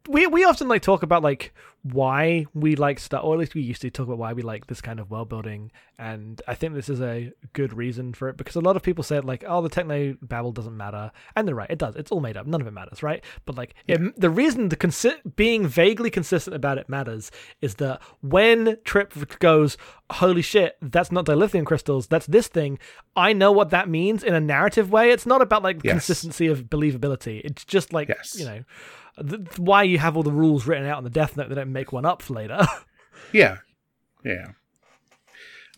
we we often like talk about like why we like Star, or at least we used to talk about why we like this kind of world building, and I think this is a good reason for it because a lot of people said like, oh, the techno babble doesn't matter, and they're right, it does. It's all made up, none of it matters, right? But like, it, the reason the consi- being vaguely consistent about it matters is that when Trip goes, holy shit, that's not dilithium crystals, that's this thing. I know what that means in a narrative way. It's not about like Yes. consistency of believability. It's just like Yes. you know th- why you have all the rules written out on the Death Note. They don't make one up for later. <laughs> Yeah. Yeah.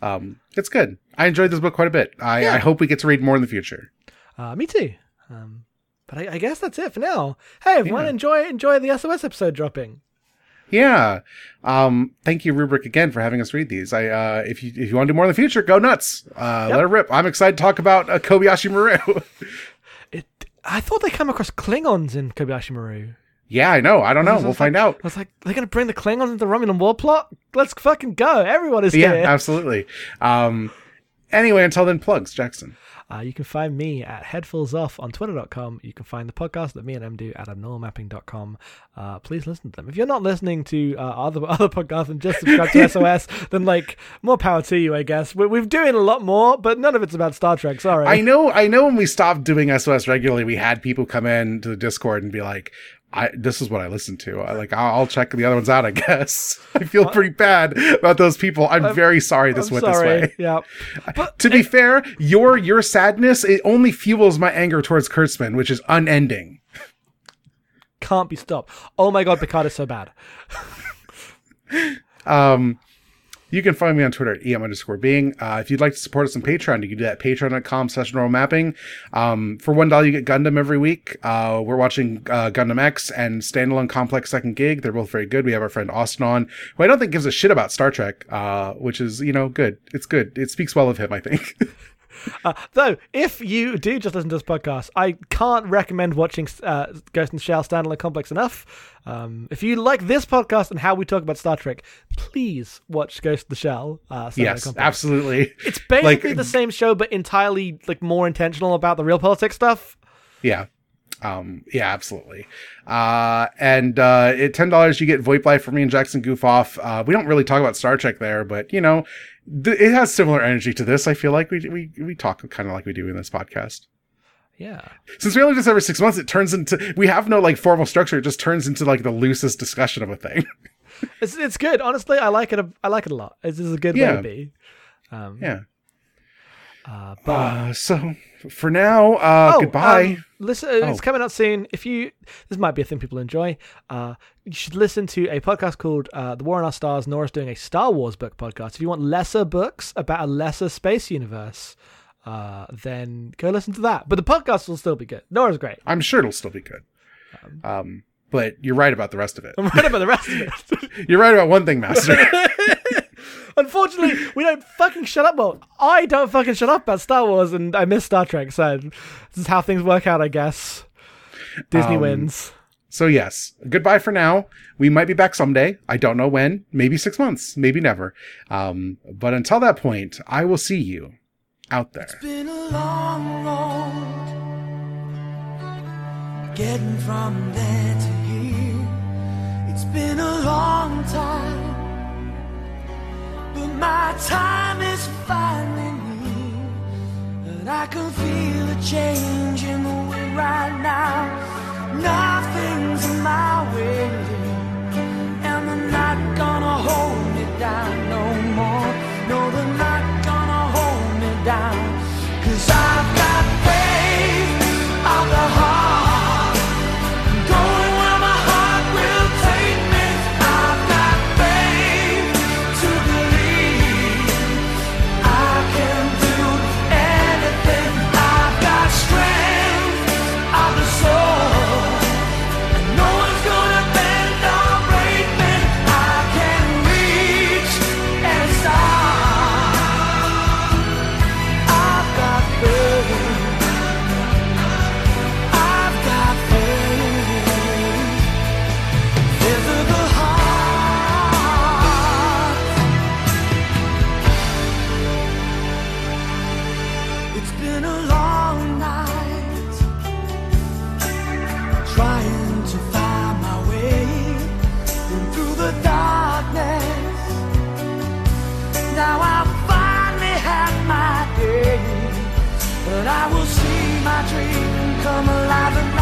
Um, it's good. I enjoyed this book quite a bit. I, Yeah. I hope we get to read more in the future. uh, me too. Um, but I, I guess that's it for now. Hey, everyone, Yeah. enjoy enjoy the SOS episode dropping. Yeah. Um, thank you, Rubric, again for having us read these. I, uh, if you, if you want to do more in the future, go nuts. Uh, Yep. let it rip. I'm excited to talk about uh, Kobayashi Maru. <laughs> It I thought they came across Klingons in Kobayashi Maru. Yeah, I know. I don't know. I We'll like- find out. I was like, they're gonna bring the Klingons into the Romulan war plot? Let's fucking go! Everyone is Yeah, here. absolutely. Um, anyway, until then, plugs, Jackson. Uh, you can find me at headfulsoff on twitter.com. You can find the podcast that me and Em do at abnormalmapping.com. Uh, please listen to them. If you're not listening to uh, other <laughs> other podcasts and just subscribe to <laughs> SOS, then like more power to you, I guess. We're, we're doing a lot more, but none of it's about Star Trek. Sorry. I know. I know. When we stopped doing SOS regularly, we had people come in to the Discord and be like, "I this is what I listen to." I, like, I'll, I'll check the other ones out. I <laughs> guess I feel pretty bad about those people. I'm, very sorry this I'm went sorry. this way. Yeah. <laughs> But To be fair, your your sadness it only fuels my anger towards Kurtzman, which is unending. can't be stopped. Oh my god, Picard is so bad. <laughs> Um, you can find me on Twitter at em underscore being. Uh, if you'd like to support us on Patreon, you can do that patreon.com slash normal mapping. Um, for one dollar, you get Gundam every week. Uh, we're watching uh, Gundam X and Standalone Complex Second Gig. They're both very good. We have our friend Austin on, who I don't think gives a shit about Star Trek, uh, which is, you know, good. It's good. It speaks well of him, I think. <laughs> Uh, though, if you do just listen to this podcast, I can't recommend watching uh, Ghost in the Shell Standalone Complex enough. Um, if you like this podcast and how we talk about Star Trek, please watch Ghost in the Shell. Uh, Standalone yes, Complex. absolutely. It's basically Like- the same show, but entirely like more intentional about the real politics stuff. Yeah. Um, yeah, absolutely. Uh, and, uh, at $10, you get VoIP Life for me and Jackson Goof Off. Uh, we don't really talk about Star Trek there, but you know, th- it has similar energy to this. I feel like we, we, we talk kind of like we do in this podcast. Yeah. Since we only do this every six months, it turns into, we have no like formal structure. It just turns into like the loosest discussion of a thing. It's it's good. Honestly, I like it. A, I like it a lot. This is a good way to be. Um, yeah. Uh, but Uh, so for now, uh, Oh, goodbye. um, listen, it's Oh. coming out soon. If you, this might be a thing people enjoy. Uh, you should listen to a podcast called uh, "The War on Our Stars." Nora's doing a Star Wars book podcast. If you want lesser books about a lesser space universe, uh, then go listen to that. But the podcast will still be good. Nora's great. I'm sure it'll still be good. Um, but you're right about the rest of it. I'm right about the rest of it. <laughs> You're right about one thing, Master. <laughs> Unfortunately, we don't fucking shut up. Well, I don't fucking shut up about Star Wars, and I miss Star Trek. So this is how things work out, I guess. Disney Um, wins. So yes, goodbye for now. We might be back someday. I don't know when. Maybe six months. Maybe never. Um, but until that point, I will see you out there. been a long road getting from there to here. It's been a long time, but my time is finally near. And I can feel a change in the wind right now. Nothing's in my way, and they're not gonna hold me down no more. No, they're not gonna hold me down. Cause I've alive